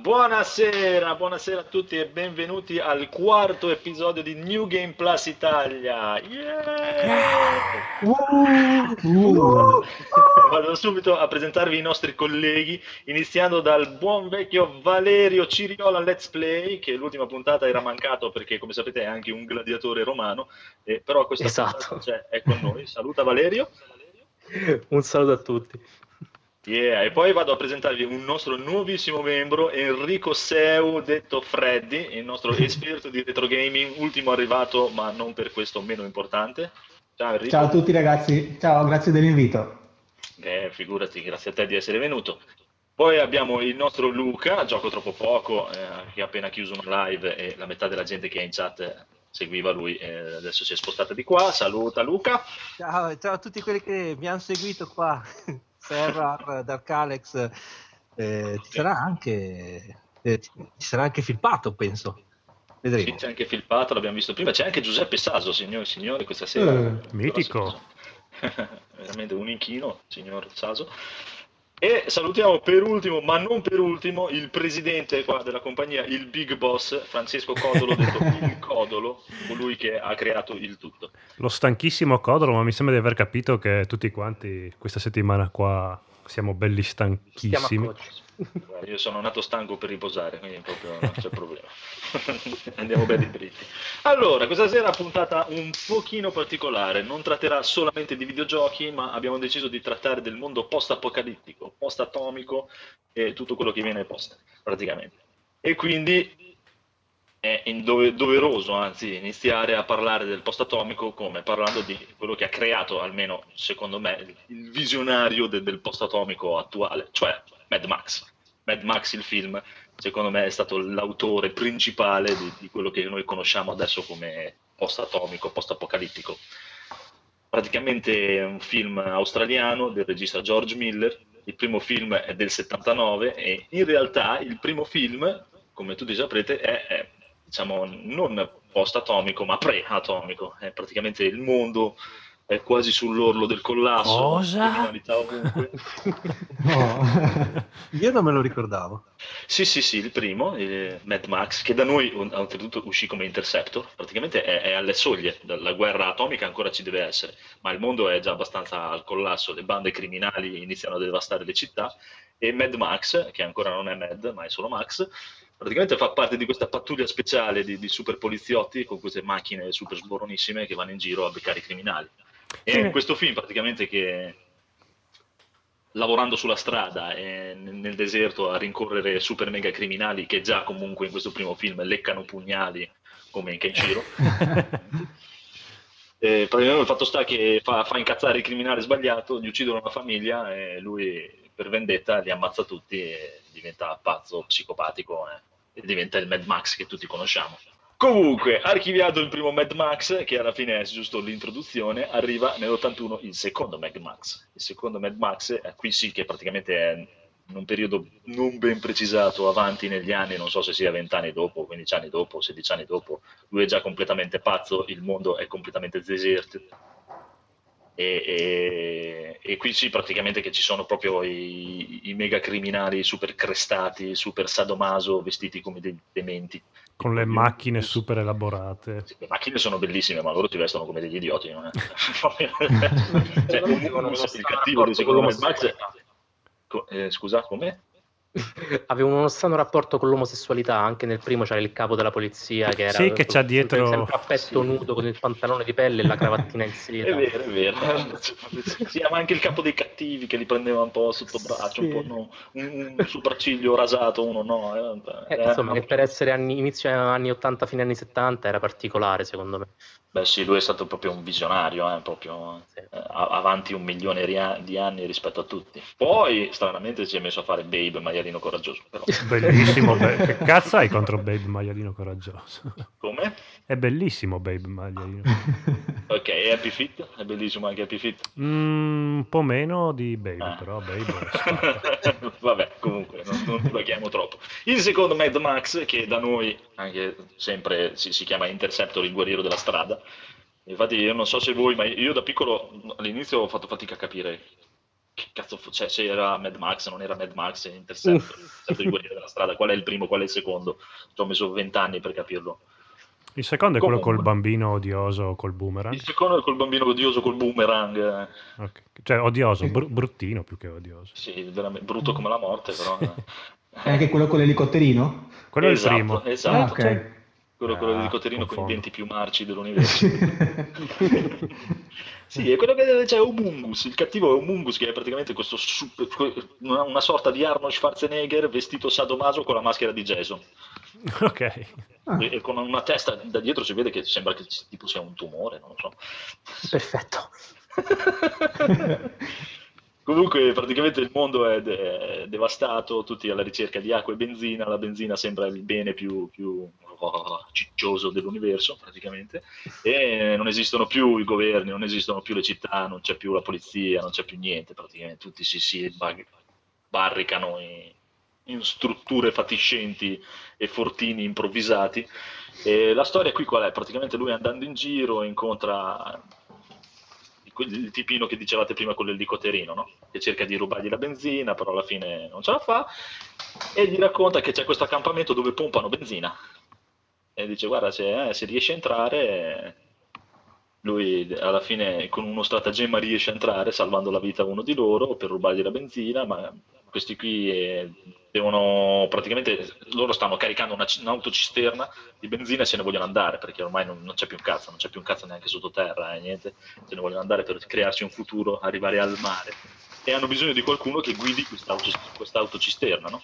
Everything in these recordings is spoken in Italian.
buonasera, buonasera a tutti e benvenuti al quarto episodio di New Game Plus Italia. Yeah! Uh, uh. Vado subito a presentarvi i nostri colleghi, iniziando dal buon vecchio Valerio Ciriola Let's Play, che l'ultima puntata era mancato perché, come sapete, è anche un gladiatore romano, eh, però questa esatto. Cioè, è con noi. Saluta Valerio. Un saluto a tutti. Yeah, e poi vado a presentarvi un nostro nuovissimo membro, Enrico Seu, detto Freddy, il nostro esperto di retro gaming, ultimo arrivato, ma non per questo meno importante. Ciao Enrico. Ciao a tutti ragazzi, ciao, grazie dell'invito. Eh, figurati, grazie a te di essere venuto. Poi abbiamo il nostro Luca, gioco troppo poco, eh, che ha appena chiuso una live e la metà della gente che è in chat seguiva lui, eh, adesso si è spostata di qua. Saluta Luca. Ciao, ciao a tutti quelli che mi hanno seguito qua. Ferrar, Dark Alex, eh, ci sarà anche eh, ci sarà anche Filpato, penso. Vedremo. Sì, c'è anche Filpato, l'abbiamo visto prima, c'è anche Giuseppe Saso, signore e signori, questa sera. Eh, mitico. Veramente un inchino, signor Saso. E salutiamo per ultimo, ma non per ultimo, il presidente qua della compagnia, il big boss, Francesco Codolo, detto il Codolo, colui che ha creato il tutto. Lo stanchissimo Codolo, ma mi sembra di aver capito che tutti quanti questa settimana qua siamo belli stanchissimi. Io sono nato stanco per riposare, quindi proprio non c'è problema. Andiamo belli dritti. Allora, questa sera puntata un pochino particolare, non tratterà solamente di videogiochi, ma abbiamo deciso di trattare del mondo post-apocalittico, post-atomico e tutto quello che viene post, praticamente. E quindi è dove, doveroso, anzi, iniziare a parlare del post-atomico come parlando di quello che ha creato, almeno secondo me, il visionario de, del post-atomico attuale, cioè Mad Max. Mad Max il film, secondo me è stato l'autore principale di, di quello che noi conosciamo adesso come post-atomico, post-apocalittico. Praticamente è un film australiano del regista George Miller, il primo film è del 79 e in realtà il primo film, come tutti saprete, è, è diciamo non post-atomico ma pre-atomico, è praticamente il mondo è quasi sull'orlo del collasso. Cosa? no. Io non me lo ricordavo. Sì, sì, sì, il primo, il Mad Max, che da noi oltretutto uscì come Interceptor, praticamente è, è, alle soglie, la guerra atomica ancora ci deve essere, ma il mondo è già abbastanza al collasso, le bande criminali iniziano a devastare le città e Mad Max, che ancora non è Mad, ma è solo Max, praticamente fa parte di questa pattuglia speciale di, di super poliziotti con queste macchine super sboronissime che vanno in giro a beccare i criminali. E in questo film praticamente che lavorando sulla strada e nel deserto a rincorrere super mega criminali che già comunque in questo primo film leccano pugnali come in Kenshiro. e praticamente il fatto sta che fa, fa, incazzare il criminale sbagliato, gli uccidono una famiglia e lui per vendetta li ammazza tutti e diventa pazzo, psicopatico eh, e diventa il Mad Max che tutti conosciamo. Comunque, archiviato il primo Mad Max, che alla fine è giusto l'introduzione, arriva nell'81 il secondo Mad Max. Il secondo Mad Max, eh, qui sì che praticamente è in un periodo non ben precisato, avanti negli anni, non so se sia 20 anni dopo, 15 anni dopo, 16 anni dopo, lui è già completamente pazzo, il mondo è completamente deserto. E, e, e, qui sì praticamente che ci sono proprio i, i mega criminali super crestati, super sadomaso, vestiti come dei dementi con le macchine super elaborate. Sì, le macchine sono bellissime, ma loro ti vestono come degli idioti. Non è? cioè, il cattivo di secondo me Max. Eh, scusa, com'è? Avevano uno strano rapporto con l'omosessualità, anche nel primo c'era il capo della polizia che era sì, che c'ha dietro sempre a petto sì. nudo con il pantalone di pelle e la cravattina in seta. È vero, è vero. sì, ma anche il capo dei cattivi che li prendeva un po' sotto braccio, sì. un, po' no, un, un sopracciglio rasato, uno no. Eh, eh, insomma, che per essere anni, inizio anni 80, fine anni 70 era particolare secondo me. Beh sì, lui è stato proprio un visionario, eh, proprio sì. eh, avanti un milione di anni rispetto a tutti. Poi, stranamente, si è messo a fare Babe, maialino coraggioso. Però. Bellissimo, be- che cazzo hai contro Babe, maialino coraggioso? Come? È bellissimo Babe, maialino. ok, e Happy Feet? È bellissimo anche Happy Feet? Mm, un po' meno di Babe, ah. però Babe Vabbè, comunque, non, non divaghiamo troppo. Il secondo Mad Max, che da noi anche sempre si, si chiama Interceptor, il guerriero della strada, Infatti io non so se voi, ma io da piccolo all'inizio ho fatto fatica a capire che cazzo, fu- cioè, se era Mad Max, non era Mad Max, Interceptor, Interceptor di della strada, qual è il primo, qual è il secondo? Ci ho messo vent'anni per capirlo. Il secondo è quello Comunque. col bambino odioso col boomerang. Il secondo è col bambino odioso col boomerang, eh, Ok. Cioè, odioso, bru- bruttino più che odioso. sì, veramente brutto come la morte, però... È anche quello con l'elicotterino? Quello Esatto, è il primo. Esatto, Ah, ok. Quello, quello Ah, dell'elicotterino con i confondo. denti più marci dell'universo. Sì, è quello che c'è Humungus, il cattivo è Humungus che è praticamente questo super- una, una sorta di Arnold Schwarzenegger vestito sadomaso con la maschera di Jason Ok. Ah, e, e con una testa da dietro si vede che sembra che tipo sia un tumore, non lo so. Perfetto. Comunque praticamente il mondo è, de- è devastato, tutti alla ricerca di acqua e benzina, la benzina sembra il bene più, più oh, ciccioso dell'universo praticamente e non esistono più i governi, non esistono più le città, non c'è più la polizia, non c'è più niente praticamente, tutti si, si bag- barricano in, in strutture fatiscenti e fortini improvvisati e la storia qui qual è? Praticamente lui andando in giro incontra il tipino che dicevate prima con l'elicotterino, no? che cerca di rubargli la benzina, però alla fine non ce la fa, e gli racconta che c'è questo accampamento dove pompano benzina. E dice, guarda, se, eh, se riesci a entrare, lui alla fine con uno stratagemma riesce a entrare, salvando la vita a uno di loro per rubargli la benzina, ma questi qui devono praticamente, loro stanno caricando una, un'autocisterna di benzina e se ne vogliono andare perché ormai non, non c'è più un cazzo, non c'è più un cazzo neanche sottoterra, eh, niente, se ne vogliono andare per crearsi un futuro, arrivare al mare e hanno bisogno di qualcuno che guidi quest'auto, quest'autocisterna, no?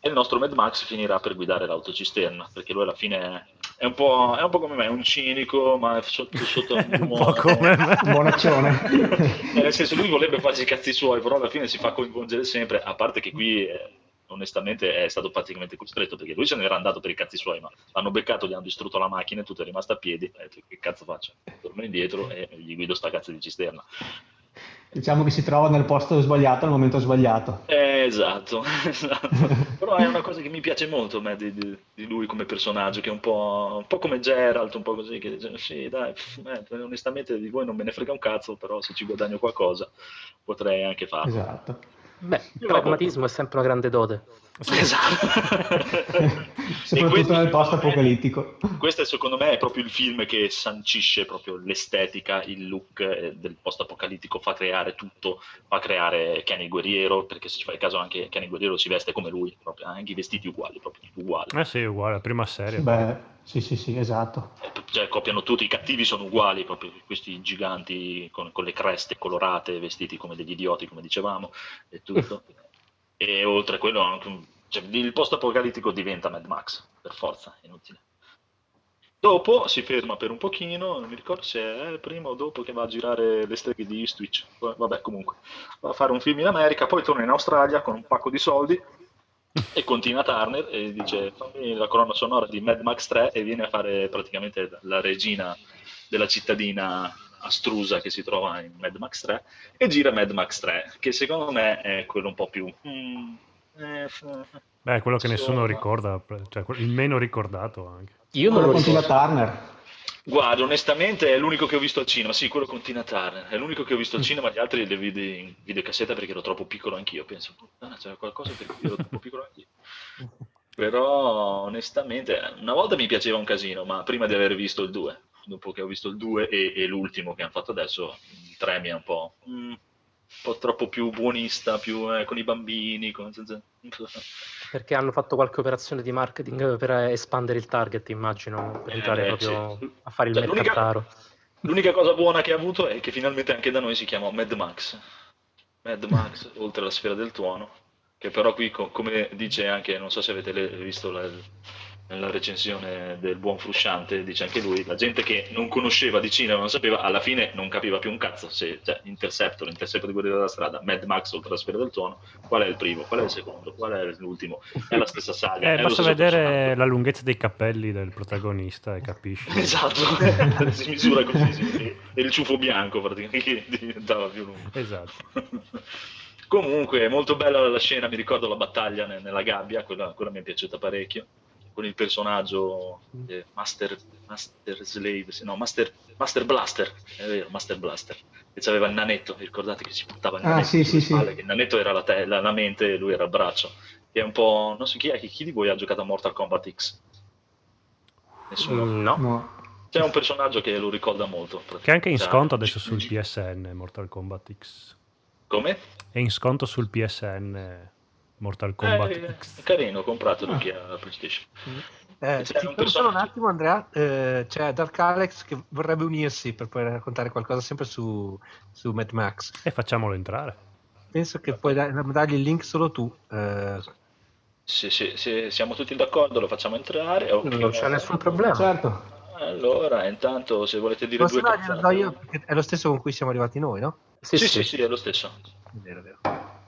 E il nostro Mad Max finirà per guidare l'autocisterna perché lui alla fine è un po', è un po' come me, è un cinico, ma è sotto, sotto È un po' come me. Buonaccione. Eh, nel senso lui vorrebbe farsi i cazzi suoi, però alla fine si fa coinvolgere sempre, a parte che qui eh, onestamente è stato praticamente costretto perché lui se n'era andato per i cazzi suoi, ma l'hanno beccato, gli hanno distrutto la macchina e tutto è rimasto a piedi, ha detto che cazzo faccio? Torno indietro e gli guido sta cazzo di cisterna. Diciamo che si trova nel posto sbagliato al momento sbagliato. Eh, esatto, esatto. però è una cosa che mi piace molto me, di, di- di lui come personaggio, che è un po', un po' come Geralt, un po' così, che dice sì dai, pff, eh, onestamente di voi non me ne frega un cazzo, però se ci guadagno qualcosa potrei anche farlo. Esatto. Beh, il pragmatismo è sempre una grande dote. Esatto. Soprattutto questo, nel post apocalittico. Questo secondo me è proprio il film che sancisce proprio l'estetica, il look eh, del post apocalittico, fa creare tutto, fa creare Kenny guerriero, perché se ci fai caso anche Kenny guerriero si veste come lui, proprio, anche i vestiti uguali, proprio uguali. Eh sì, uguale, prima serie. Beh, sì, sì, sì, esatto. Cioè, copiano tutti, i cattivi sono uguali, proprio questi giganti con, con le creste colorate, vestiti come degli idioti, come dicevamo, e tutto. e oltre a quello, cioè, il post-apocalittico diventa Mad Max, per forza, inutile. Dopo si ferma per un pochino, non mi ricordo se è prima o dopo che va a girare le streghe di Eastwich, vabbè comunque, va a fare un film in America, poi torna in Australia con un pacco di soldi e continua Turner e dice fammi la colonna sonora di Mad Max 3 e viene a fare praticamente la regina della cittadina astrusa che si trova in Mad Max 3 e gira Mad Max 3 che secondo me è quello un po' più mm, eh, Beh, quello che nessuno insomma. ricorda, cioè il meno ricordato anche. Io non Quello lo con Tina. Turner. Guarda, onestamente è l'unico che ho visto al cinema, sì, quello con Tina Turner, è l'unico che ho visto al cinema, gli altri li vidi in videocassetta perché ero troppo piccolo anch'io, penso, puttana, c'era qualcosa per cui ero troppo piccolo anch'io. Però onestamente una volta mi piaceva un casino, ma prima di aver visto il 2, dopo che ho visto il 2 e, e l'ultimo che hanno fatto adesso, il 3 mi è un po', mm, un po' troppo più buonista, più eh, con i bambini, con... Perché hanno fatto qualche operazione di marketing per espandere il target, immagino, per Eh, entrare beh, proprio sì. a fare il Cioè, l'unica- mercataro. L'unica cosa buona che ha avuto è che finalmente anche da noi si chiama Mad Max. Mad Max, oltre alla sfera del tuono, che però qui, co- come dice anche, non so se avete le- visto la, nella recensione del buon Frusciante, dice anche lui, la gente che non conosceva di cinema, non sapeva, alla fine non capiva più un cazzo se, cioè, Interceptor, Interceptor di Guerriero della Strada, Mad Max, oltre alla sfera del tuono, qual è il primo, qual è il secondo, qual è l'ultimo, è la stessa saga. Eh, basta vedere personaggio. la lunghezza dei capelli del protagonista e capisci. Esatto, si misura così, sì. e il ciuffo bianco praticamente che diventava più lungo. Esatto. Comunque, molto bella la scena, mi ricordo la battaglia ne- nella gabbia, quella, quella mi è piaciuta parecchio. Con il personaggio eh, Master, Master Slave, sì, no, Master, Master Blaster, è vero, Master Blaster, che aveva il nanetto, ricordate che si buttava il Ah, nanetto sì, sulle sì, sì. spalle, che il nanetto era la, te- la- la mente e lui era il braccio, che è un po', non so chi è, chi, di voi ha giocato a Mortal Kombat X? Nessuno. Mm, No. No. C'è un personaggio che lo ricorda molto. Che è anche in Già, sconto adesso sul PSN Mortal Kombat X. Come? È in sconto sul PSN Mortal Kombat Eh, X. carino, compratelo chi ha la PlayStation. Eh, C'è ti un solo un attimo, Andrea. Eh, c'è Dark Alex che vorrebbe unirsi per poi raccontare qualcosa sempre su, su Mad Max. E facciamolo entrare. Penso che puoi da- dargli il link solo tu. eh, Se, se- se siamo tutti d'accordo lo facciamo entrare. ok. Non c'è nessun problema. Certo. Allora, intanto se volete dire Posso due cazzate- io? Perché è lo stesso con cui siamo arrivati noi, no? Sì, Sì, sì. sì, sì, è lo stesso. È vero, è vero.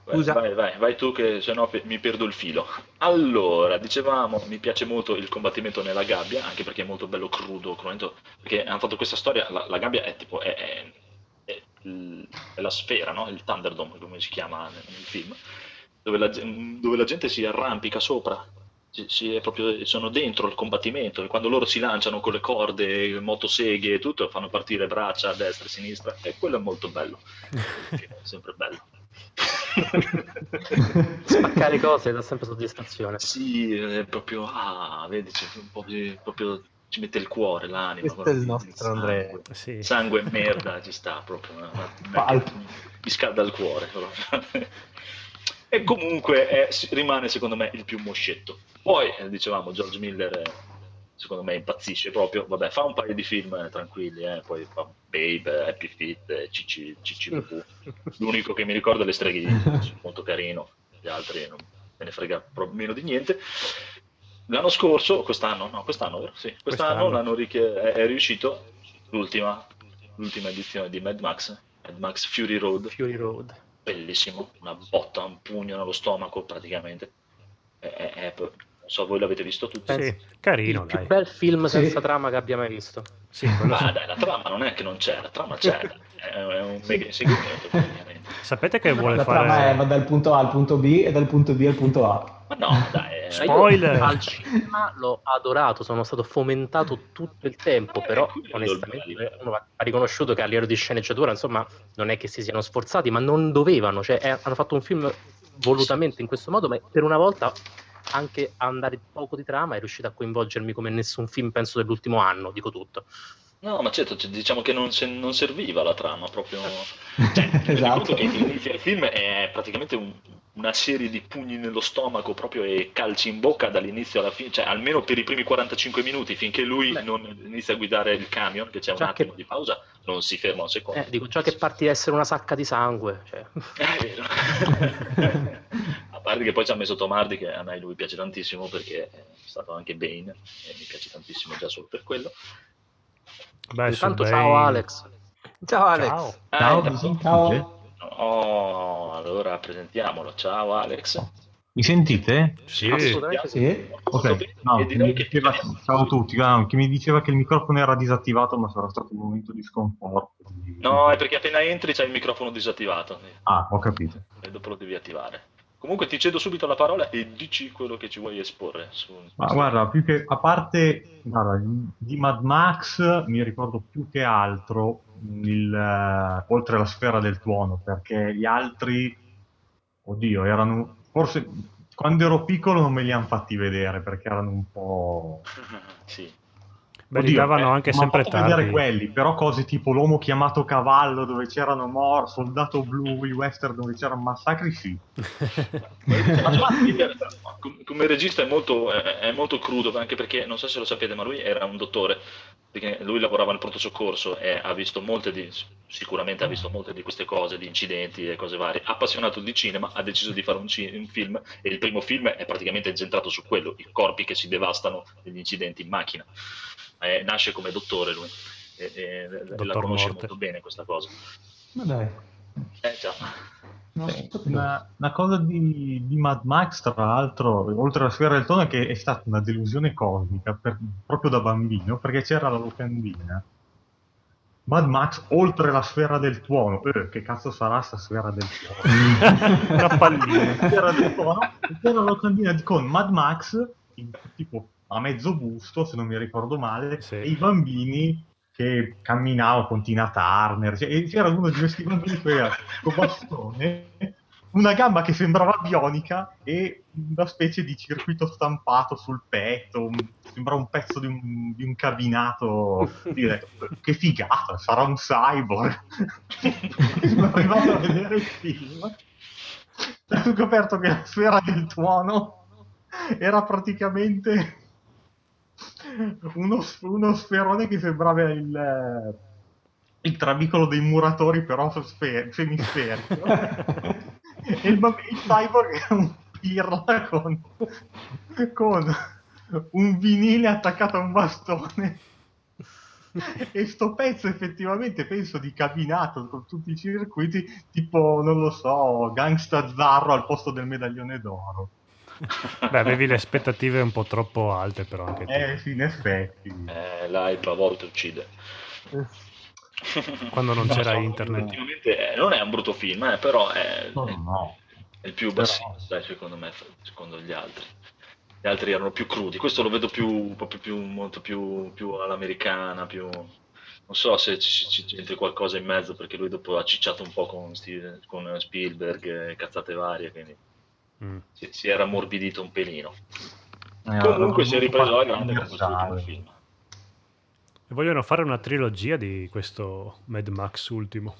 Vai, Scusa. Vai, vai, vai tu che se no mi perdo il filo. Allora, dicevamo, mi piace molto il combattimento nella gabbia, anche perché è molto bello crudo, cruento, perché hanno fatto questa storia, la, la gabbia è tipo, è, è- è è la sfera, no? Il Thunderdome, come si chiama nel, nel film, dove la, dove la gente si arrampica sopra, proprio, sono dentro il combattimento, e quando loro si lanciano con le corde, motoseghe e tutto, fanno partire braccia a destra e a sinistra, e quello è molto bello, è sempre bello. Spaccare cose dà sempre soddisfazione. Sì, è proprio, ah, vedi, c'è un po' di, proprio, ci mette il cuore, l'anima. Questo è il nostro sangue. Andrea. Sì. Sangue e merda ci sta proprio, mi scalda il cuore. proprio. E comunque è- si- rimane secondo me il più moscetto. Poi, eh, dicevamo, George Miller eh, secondo me impazzisce proprio, vabbè, fa un paio di film eh, tranquilli, eh, poi fa Babe, eh, Happy Feet, eh, Cici, CCVV. L'unico che mi ricordo è le streghe di molto carino, gli altri non me ne frega pro- meno di niente. L'anno scorso, quest'anno, no, quest'anno, vero? Sì, quest'anno, Quest'anno. è, è riuscito l'ultima, l'ultima edizione di Mad Max, Mad Max Fury Road, Fury Road. Bellissimo, una botta, un pugno nello stomaco praticamente. È- è- non so, voi l'avete visto tutti? Sì, carino, il più dai. bel film Sì. senza trama che abbia mai visto. Sì, quello sì. Ma dai, la trama non è che non c'è, la trama c'è, è, un mega inseguimento. Sapete che vuole La trama è va fare... dal punto A al punto B e dal punto B al punto A. Ma no, dai, io Spoiler. al cinema l'ho adorato, sono stato fomentato tutto il tempo, Eh, però onestamente uno ha riconosciuto che a livello di sceneggiatura, insomma, non è che si siano sforzati, ma non dovevano, cioè eh, hanno fatto un film volutamente in questo modo, ma per una volta anche a andare poco di trama è riuscito a coinvolgermi come nessun film, penso, dell'ultimo anno, dico tutto. No, ma certo, cioè, diciamo che non, se- non serviva la trama, proprio... Cioè, Esatto. che inizia il film è praticamente un- una serie di pugni nello stomaco proprio e calci in bocca dall'inizio alla fine, cioè almeno per i primi 45 minuti, finché lui Beh. non inizia a guidare il camion, che c'è un Già attimo che- di pausa, non si ferma un secondo. Eh, dico già che parti da essere una sacca di sangue, cioè. È vero. a parte che poi ci ha messo Tomardi, che a me lui piace tantissimo perché è stato anche Bane e mi piace tantissimo già solo per quello. Beh, Intanto Bane- ciao Alex. Ciao Alex. Ciao. Ah, Ciao, mi sentite? Ciao. Oh, allora presentiamolo. Ciao Alex. Mi sentite? Sì. Assolutamente sì. Ok, no, che ciao a tutti, no, che mi diceva che il microfono era disattivato, ma sarà stato un momento di sconforto. No, è perché appena entri c'hai il microfono disattivato Ah, ho capito. e dopo lo devi attivare. Comunque ti cedo subito la parola e dici quello che ci vuoi esporre. Su... Ma guarda, più che a parte guarda, di Mad Max mi ricordo più che altro il, eh, oltre la sfera del tuono, perché gli altri, oddio, erano forse quando ero piccolo non me li hanno fatti vedere perché erano un po'. sì. Beh, li Oddio, davano eh, anche mi sempre fatto vedere tardi. quelli, però cose tipo l'uomo chiamato cavallo dove c'erano mor, soldato blu, i western dove c'erano massacri, sì. Com- come regista è molto, è- è molto crudo anche perché non so se lo sapete ma lui era un dottore perché lui lavorava nel pronto soccorso e ha visto molte di, sicuramente ha visto molte di queste cose di incidenti e cose varie appassionato di cinema ha deciso di fare un, ci- un film e il primo film è praticamente incentrato su quello i corpi che si devastano negli incidenti in macchina Eh, nasce come dottore lui e, e la Dottor conosce Morte. molto bene questa cosa Ma dai. eh già Sì. Una, una cosa di, di Mad Max, tra l'altro, oltre alla sfera del tono, è che è stata una delusione cosmica per- proprio da bambino, perché c'era la locandina. Mad Max oltre la sfera del tuono. Eh, che cazzo sarà sta sfera del tuono? Una pallina. sfera del tuono. e C'era la locandina di- con Mad Max, in tipo a mezzo busto, se non mi ricordo male, Sì. e i bambini che camminavano con Tina Turner. Cioè, e c'era uno di questi bambini che era con bastone, una gamba che sembrava bionica e una specie di circuito stampato sul petto, un- sembra un pezzo di un, di un cabinato. Dire, che figata, sarà un cyborg. Sono arrivato a vedere il film. Ho scoperto che la sfera del tuono era praticamente uno, uno sferone che sembrava il, il trabicolo dei muratori, però sfer- semisferico. e il, bamb- il cyborg era un pirla con, con un vinile attaccato a un bastone. E sto pezzo effettivamente penso di cabinato con tutti i circuiti, tipo, non lo so, Gangsta Zarro al posto del medaglione d'oro. Beh, avevi le aspettative un po' troppo alte, però anche tu. Eh sì, in effetti. Eh, l'hype a volte uccide. Quando non No, c'era no, internet. Effettivamente eh, non è un brutto film, eh, però è, No, no, no. è il più Però- bassino, dai, secondo me, secondo gli altri. Gli altri erano più crudi, questo lo vedo più, proprio più, molto più, più all'americana, più... Non so se ci, ci c'entri qualcosa in mezzo, perché lui dopo ha cicciato un po' con, Steve- con Spielberg e cazzate varie, quindi Mm. si, si era ammorbidito un pelino. Eh, Comunque si è ripreso alla grande con questo ultimo film. E vogliono fare una trilogia di questo Mad Max ultimo.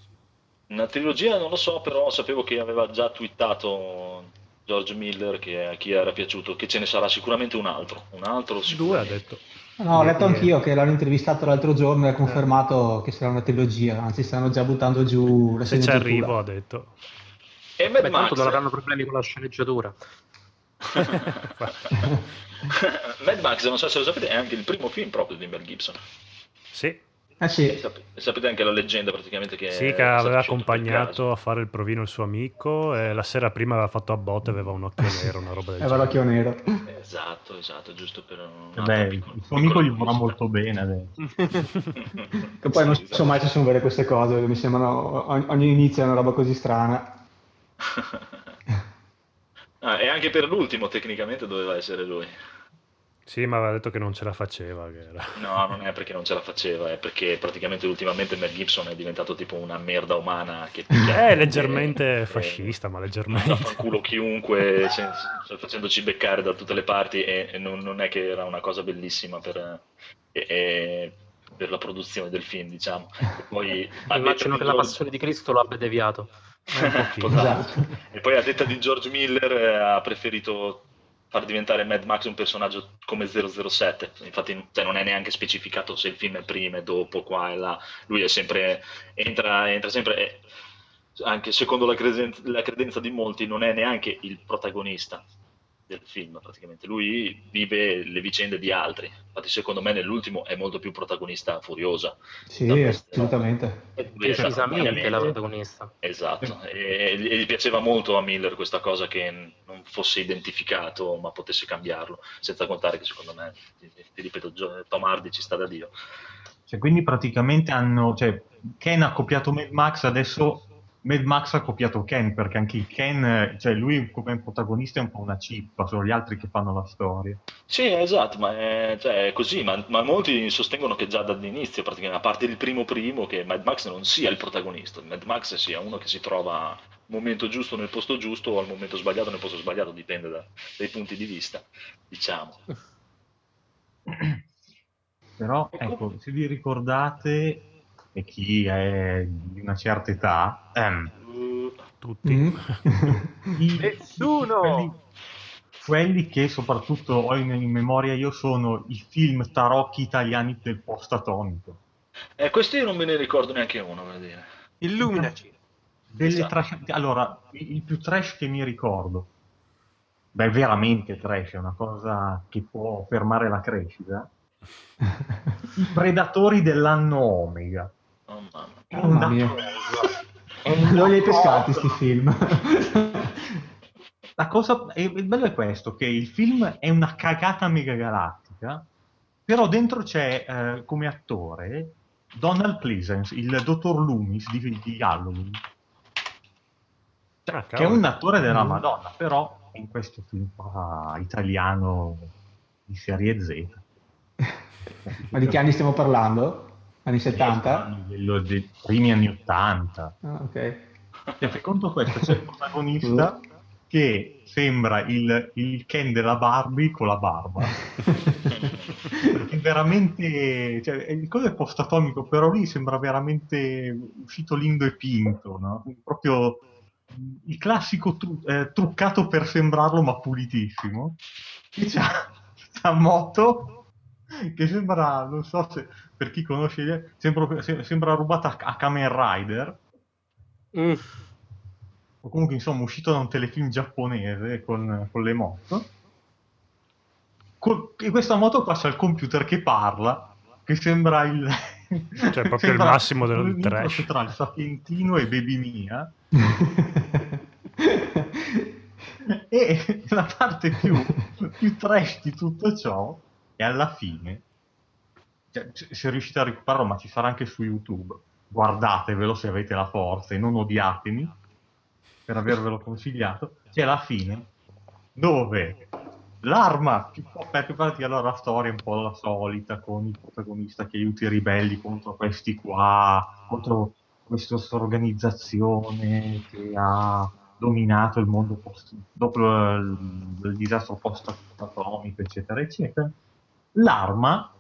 Una trilogia non lo so, però sapevo che aveva già twittato George Miller che a chi era piaciuto, che ce ne sarà sicuramente un altro. Un altro Due ha detto. No, ho letto anch'io che l'hanno intervistato l'altro giorno e ha confermato che sarà una trilogia, anzi stanno già buttando giù la Se ci arrivo, ha detto. E Mad Beh, Max, tanto non avranno problemi con la sceneggiatura. Mad Max, non so se lo sapete, è anche il primo film proprio di Mel Gibson. Sì, E sì, sap- e sapete anche la leggenda praticamente che sì, che aveva accompagnato a fare il provino il suo amico e la sera prima aveva fatto a botte, aveva un occhio nero, una roba del aveva genere. l'occhio nero. Esatto, esatto, giusto per un Eh beh, piccolo- il suo amico gli vorrà molto bene adesso. Che poi non Sì, so mai se sono vere queste cose, mi sembrano ogni, ogni inizio è una roba così strana. Ah, e anche per l'ultimo tecnicamente doveva essere lui. Sì, ma aveva detto che non ce la faceva. Che era... No, non è perché non ce la faceva, è perché praticamente ultimamente Mel Gibson è diventato tipo una merda umana che È leggermente eh, fascista, ma manda leggermente. a fanculo chiunque sen- facendoci beccare da tutte le parti e, e non, non è che era una cosa bellissima per, e- e- per la produzione del film, diciamo. E poi, Immagino che la George- passione di Cristo lo abbia deviato. Un pochino. Esatto. E poi a detta di George Miller eh, ha preferito far diventare Mad Max un personaggio come 007. Infatti cioè, non è neanche specificato se il film è prima e dopo, qua e là. Lui è sempre, entra, entra sempre, e anche secondo la credenza, la credenza di molti, non è neanche il protagonista del film praticamente. Lui vive le vicende di altri. Infatti secondo me nell'ultimo è molto più protagonista furiosa. Sì, Da queste- assolutamente. Veramente- la protagonista. Esatto, e, e gli piaceva molto a Miller questa cosa che non fosse identificato ma potesse cambiarlo, senza contare che secondo me, ti, ti ripeto, Tom Hardy ci sta da Dio. Cioè, quindi praticamente hanno... Cioè, Ken ha copiato Mad Max, adesso Mad Max ha copiato Ken, perché anche il Ken, cioè lui come protagonista è un po' una cippa, sono gli altri che fanno la storia. Sì, esatto, ma è, cioè, è così, ma, ma molti sostengono che già dall'inizio, praticamente, a parte il primo primo, che Mad Max non sia il protagonista, Mad Max sia uno che si trova al momento giusto nel posto giusto o al momento sbagliato nel posto sbagliato, dipende da- dai punti di vista, diciamo. Però, ecco, se vi ricordate, e chi è di una certa età, ehm, Tutti. Mm. i- Nessuno! Quelli, quelli che soprattutto ho in, in memoria io sono i film tarocchi italiani del post atomico. eh, questi io non me ne ricordo neanche uno, per dire. Illuminaci. Delle Esatto. trash- allora, il il più trash che mi ricordo, beh, veramente trash, è una cosa che può fermare la crescita. I predatori dell'anno Omega. Mamma. Mia. Non li hai pescati sti film. La cosa, il bello è questo, che il film è una cagata megagalattica, però dentro c'è eh, come attore Donald Pleasence, il dottor Loomis di, di Halloween, Ah, che è un attore della Mm. Madonna, però in questo film qua italiano di serie Z. Ma di che anni stiamo parlando? Anni 70? Quello dei primi anni 80. Ah, ok. Cioè, fai conto questo, c'è il protagonista che sembra il, il Ken della Barbie con la barba. è veramente... Cioè, il coso è post-atomico, però lì sembra veramente uscito lindo e pinto, no? Proprio il classico tru- eh, truccato per sembrarlo ma pulitissimo. E c'ha questa moto che sembra, non so se per chi conosce, sembra, sembra rubata a Kamen Rider. Mm. O comunque, insomma, uscito da un telefilm giapponese con, con le moto. E questa moto qua c'ha il computer che parla, che sembra il... Cioè, proprio il massimo del trash. Tra il Sapientino e Baby Mia. e la parte più, più trash di tutto ciò e alla fine, cioè, se riuscite a recuperarlo, ma ci sarà anche su YouTube, guardatevelo se avete la forza e non odiatemi per avervelo consigliato, c'è la fine dove l'arma, perché parti allora la storia è un po' la solita, con il protagonista che aiuta i ribelli contro questi qua, contro questa organizzazione che ha dominato il mondo post, dopo il, il disastro post-atomico, eccetera, eccetera. L'arma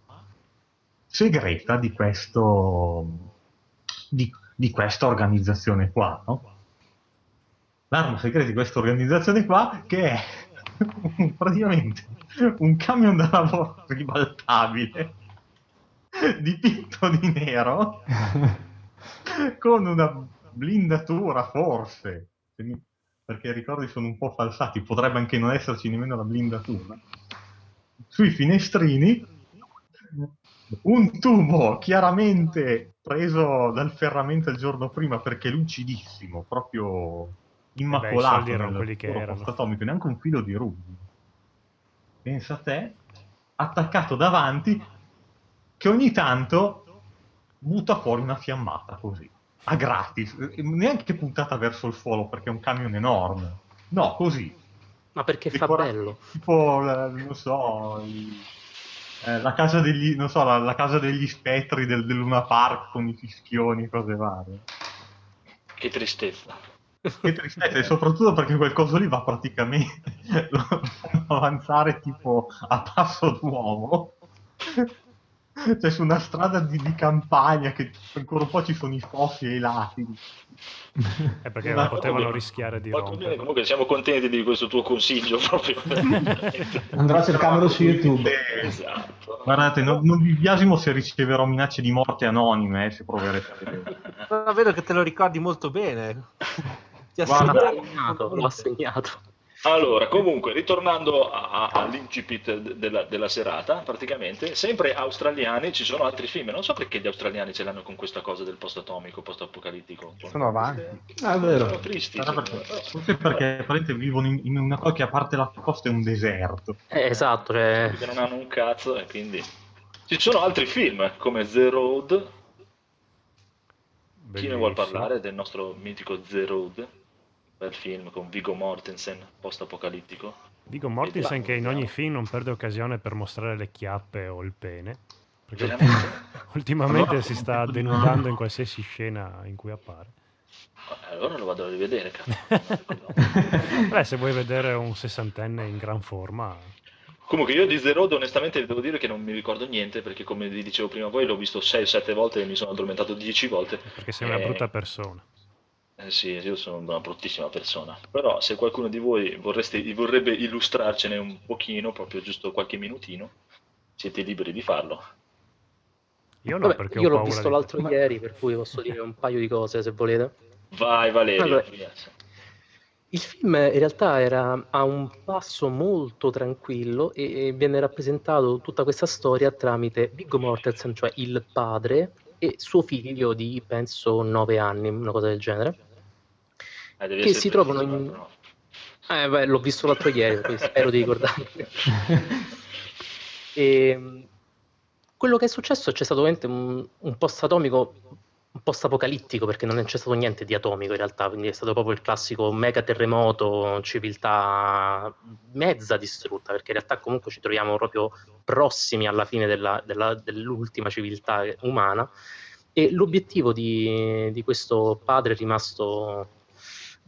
segreta di, questo, di, di questa organizzazione qua, no? L'arma segreta di questa organizzazione qua che è praticamente un camion da lavoro ribaltabile dipinto di nero con una blindatura forse perché i ricordi sono un po' falsati potrebbe anche non esserci nemmeno la blindatura sui finestrini un tubo chiaramente preso dal ferramento il giorno prima perché lucidissimo, proprio immacolato Beh, erano quelli che erano. atomico, neanche un filo di rubio. Pensa a te, attaccato davanti, che ogni tanto butta fuori una fiammata così, a gratis, neanche puntata verso il suolo perché è un camion enorme. No, così, ma perché fa bello? Tipo, non so, eh, la, casa degli, non so la, la casa degli spettri del, del, Luna Park con i fischioni e cose varie. Che tristezza. Che tristezza, e soprattutto perché quel coso lì va praticamente avanzare tipo a passo d'uomo cioè su una strada di, di, campagna che ancora un po' ci sono i fossi ai lati. È perché non potevano rischiare di rompere. Comunque siamo contenti di questo tuo consiglio proprio. Andrò a cercarlo su YouTube. Esatto. Guardate, non, non vi biasimo se riceverò minacce di morte anonime, eh, se proverete a vedere. Vedo che te lo ricordi molto bene. Ti ha segnato, l'ho segnato. Allora, comunque, ritornando a, a, all'incipit della, della, serata, praticamente, sempre australiani, ci sono altri film, non so perché gli australiani ce l'hanno con questa cosa del post-atomico, post-apocalittico. Sono avanti. Ah, è vero. Sono tristi. Forse perché, perché vivono in, in, una cosa che a parte la costa è un deserto. Eh, esatto. Cioè... Perché non hanno un cazzo e quindi... Ci sono altri film, come The Road. Bellissimo. Chi ne vuole parlare del nostro mitico The Road? Bel film con Vigo Mortensen, post-apocalittico. Vigo Mortensen che in ogni film non perde occasione per mostrare le chiappe o il pene. Perché ultimamente allora, si sta denudando in qualsiasi scena in cui appare. Allora lo vado a rivedere. Beh, se vuoi vedere un sessantenne in gran forma. Comunque io di The Road onestamente devo dire che non mi ricordo niente perché come vi dicevo prima voi l'ho visto 6-7 volte e mi sono addormentato 10 volte. Perché sei una brutta persona. Eh sì, io sono una bruttissima persona, però se qualcuno di voi vorreste, vorrebbe illustrarcene un pochino, proprio giusto qualche minutino, siete liberi di farlo. Io no, Vabbè, io l'ho visto l'altro te. ieri, per cui posso dire un paio di cose se volete. Vai Valerio. il film in realtà era a un passo molto tranquillo e viene rappresentato tutta questa storia tramite Viggo Mortensen, cioè il padre, e suo figlio di penso 9 anni, una cosa del genere eh, che si trovano in... Eh, beh, l'ho visto l'altro ieri, spero di ricordarmi. e, quello che è successo c'è stato veramente un, un post atomico un post-apocalittico perché non c'è stato niente di atomico in realtà, quindi è stato proprio il classico mega terremoto, civiltà mezza distrutta, perché in realtà comunque ci troviamo proprio prossimi alla fine della, della, dell'ultima civiltà umana e l'obiettivo di, di questo padre rimasto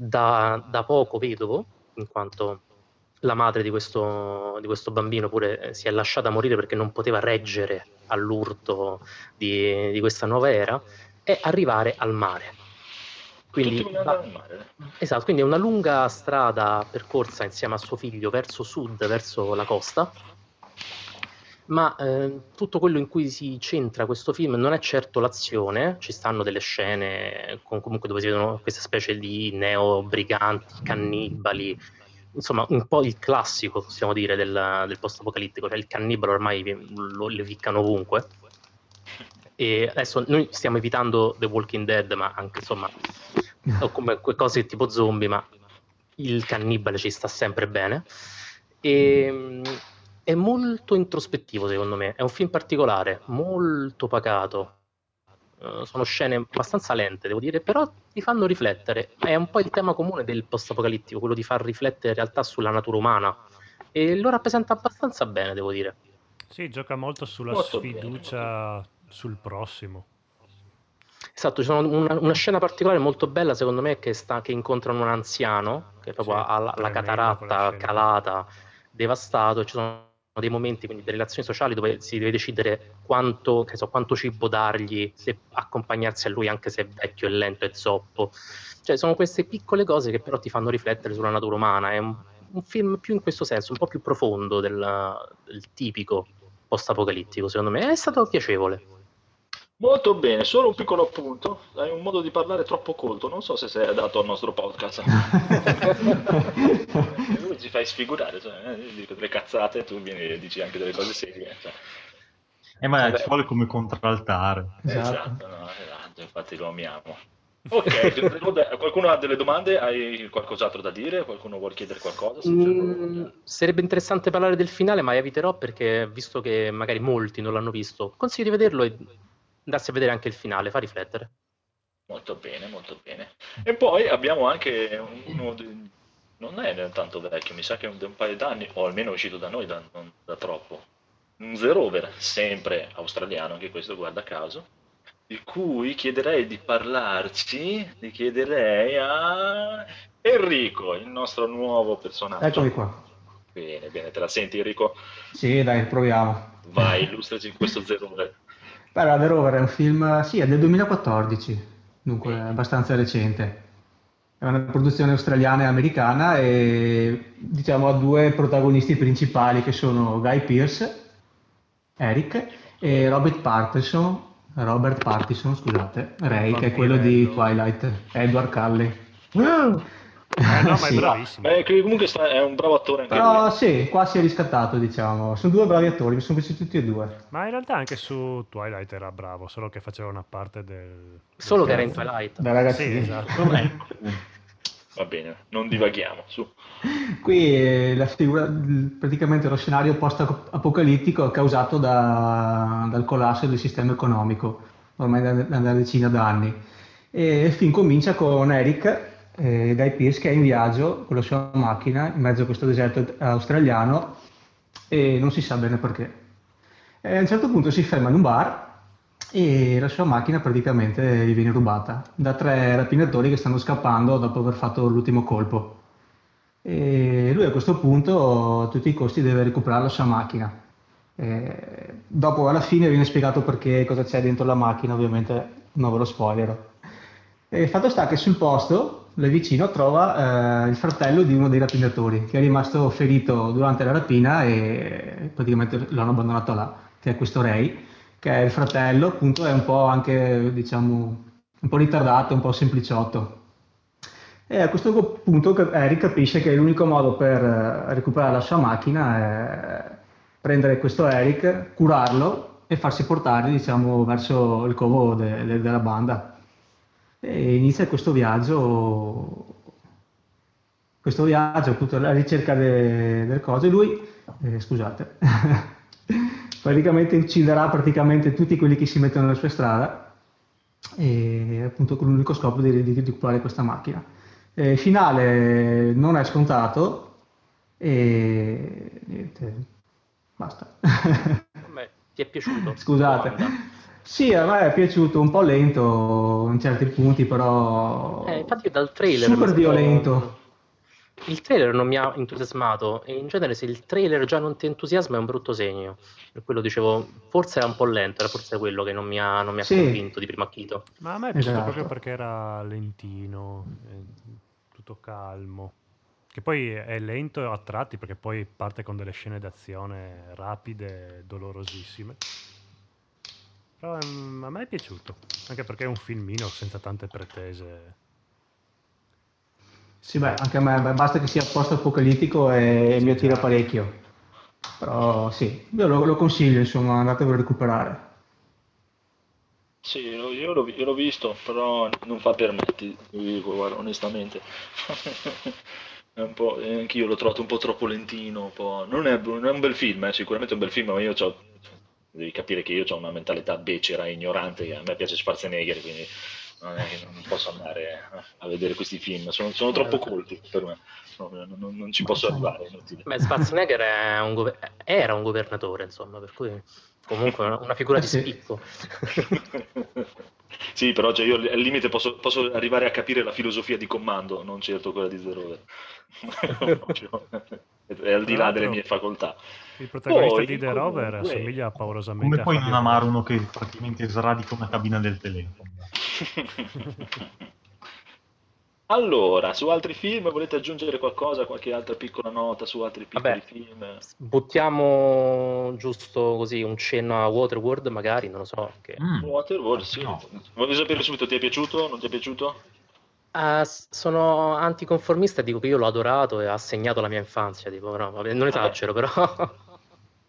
da, da, poco vedovo, in quanto la madre di questo, di questo bambino pure si è lasciata morire perché non poteva reggere all'urto di, di questa nuova era, è arrivare al mare. Quindi, va, esatto, quindi è una lunga strada percorsa insieme a suo figlio verso sud, verso la costa, ma eh, tutto quello in cui si centra questo film non è certo l'azione, ci stanno delle scene con, comunque dove si vedono queste specie di neo-briganti, cannibali, insomma un po' il classico possiamo dire del, del post-apocalittico, cioè il cannibale ormai lo leviccano ovunque e adesso noi stiamo evitando The Walking Dead, ma anche insomma, o come cose tipo zombie, ma il cannibale ci sta sempre bene. E, è molto introspettivo, secondo me. È un film particolare, molto pacato. Uh, sono scene abbastanza lente, devo dire, però ti fanno riflettere. È un po' il tema comune del post-apocalittico, quello di far riflettere in realtà sulla natura umana. E lo rappresenta abbastanza bene, devo dire. Sì, gioca molto sulla molto sfiducia bene sul prossimo. Esatto, c'è una, una, scena particolare molto bella secondo me che, sta, che incontrano un anziano che proprio sì, ha la, la cataratta calata, devastato, ci sono dei momenti, quindi delle relazioni sociali dove si deve decidere quanto, so, quanto cibo dargli, se accompagnarsi a lui anche se è vecchio e lento e zoppo. Cioè sono queste piccole cose che però ti fanno riflettere sulla natura umana, è un, un film più in questo senso, un po' più profondo del, del tipico post-apocalittico, secondo me, è stato piacevole. Molto bene, solo un piccolo appunto. Hai un modo di parlare troppo colto, non so se sei adatto al nostro podcast. tu ci fai sfigurare, cioè, eh, dico delle cazzate, tu vieni e dici anche delle cose serie. Cioè. Eh, ma Vabbè. ci vuole come contraltare. Esatto, esatto, no, esatto, infatti lo amiamo. Ok, qualcuno ha delle domande? Hai qualcos'altro da dire? Qualcuno vuole chiedere qualcosa? Mm, sarebbe interessante parlare del finale, ma eviterò perché, visto che magari molti non l'hanno visto, consiglio di vederlo e andarsi a vedere anche il finale, fa riflettere. Molto bene, molto bene. E poi abbiamo anche uno, di, non è tanto vecchio, mi sa che è un, un paio d'anni, o almeno è uscito da noi da, non da troppo. Un zero over, sempre australiano, anche questo guarda caso, di cui chiederei di parlarci, di chiederei a Enrico, il nostro nuovo personaggio. Eccomi qua. Bene, bene, te la senti Enrico? Sì, dai, proviamo. Vai, illustraci in questo zero over. Beh, The Rover è un film, sì, è del 2014, dunque è abbastanza recente. È una produzione australiana e americana e diciamo ha due protagonisti principali che sono Guy Pearce, Eric, e Robert Partison, Robert Partison, scusate, Ray, che è quello di Twilight, Edward Cully. Eh, no, ma sì. è bravissimo. Eh, comunque sta, è un bravo attore anche Però lui. sì, qua si è riscattato, diciamo. Sono due bravi attori, mi sono piaciuti tutti e due. Ma in realtà anche su Twilight era bravo, solo che faceva una parte del... del solo che era in Twilight. Da ragazzi. Sì, esatto. Va bene, non divaghiamo, su. Qui la figura, praticamente lo scenario post-apocalittico è causato da, dal collasso del sistema economico, ormai da, da una decina d'anni. E il film comincia con Eric eh, Guy Pearce che è in viaggio con la sua macchina in mezzo a questo deserto australiano e non si sa bene perché. E a un certo punto si ferma in un bar e la sua macchina praticamente gli viene rubata da tre rapinatori che stanno scappando dopo aver fatto l'ultimo colpo. E lui a questo punto a tutti i costi deve recuperare la sua macchina. E dopo alla fine viene spiegato perché cosa c'è dentro la macchina, ovviamente non ve lo spoilerò. Il fatto sta che sul posto là vicino trova eh, il fratello di uno dei rapinatori che è rimasto ferito durante la rapina e praticamente l'hanno abbandonato là, che è questo Ray, che è il fratello, appunto è un po' anche, diciamo, un po' ritardato, un po' sempliciotto. E a questo punto Eric capisce che l'unico modo per eh, recuperare la sua macchina è prendere questo Eric, curarlo e farsi portare, diciamo, verso il covo de- de- della banda e inizia questo viaggio, questo viaggio appunto alla ricerca de, del coso e lui, eh, scusate, praticamente ucciderà praticamente tutti quelli che si mettono nella sua strada e appunto con l'unico scopo di, di, di recuperare questa macchina. Il finale non è scontato e niente, basta. Beh, ti è piaciuto? Scusate. Sì, a me è piaciuto, un po' lento in certi punti, però Eh, infatti io dal trailer super violento. Il trailer non mi ha entusiasmato e in genere se il trailer già non ti entusiasma è un brutto segno. Per quello dicevo, forse era un po' lento, era forse quello che non mi ha, non mi ha Sì. convinto di primo acchito. Ma a me è piaciuto Esatto. proprio perché era lentino, eh, tutto calmo. Che poi è lento a tratti perché poi parte con delle scene d'azione rapide e dolorosissime. Però ehm, a me è piaciuto, anche perché è un filmino senza tante pretese. Sì, beh, anche a me beh, basta che sia post-apocalittico e Sì, mi attira certo. parecchio. Però sì, io lo, lo consiglio, insomma, andatevelo a recuperare. Sì, io io l'ho, io l'ho visto, però non fa per me, ti dico, guarda, onestamente. È un po', anch'io l'ho trovato un po' troppo lentino, un po'... Non è, non è un bel film, eh, sicuramente è un bel film, ma io c'ho... Devi capire che io ho una mentalità becera e ignorante, a me piace Schwarzenegger, quindi non è che non posso andare a, vedere questi film, sono, sono troppo colti per me, No, non, non- non ci posso arrivare, è inutile. Beh, Schwarzenegger è un gover- era un governatore, insomma, per cui comunque è una, figura di spicco. Sì, però cioè, io al limite posso, posso arrivare a capire la filosofia di comando, non certo quella di. Proprio. È al di là delle mie facoltà. Il protagonista Poi, di The Rover assomiglia paurosamente Come a puoi non amare uno che praticamente sradica una cabina del telefono? Allora, su altri film volete aggiungere qualcosa, qualche altra piccola nota su altri piccoli Vabbè, film? buttiamo giusto così un cenno a Waterworld, magari, non lo so. Che... Mm. Waterworld, sì. No. Voglio sapere subito, ti è piaciuto? Non ti è piaciuto? S- sono anticonformista e dico che io l'ho adorato e ha segnato la mia infanzia, tipo, no, vabbè, non esagero, però...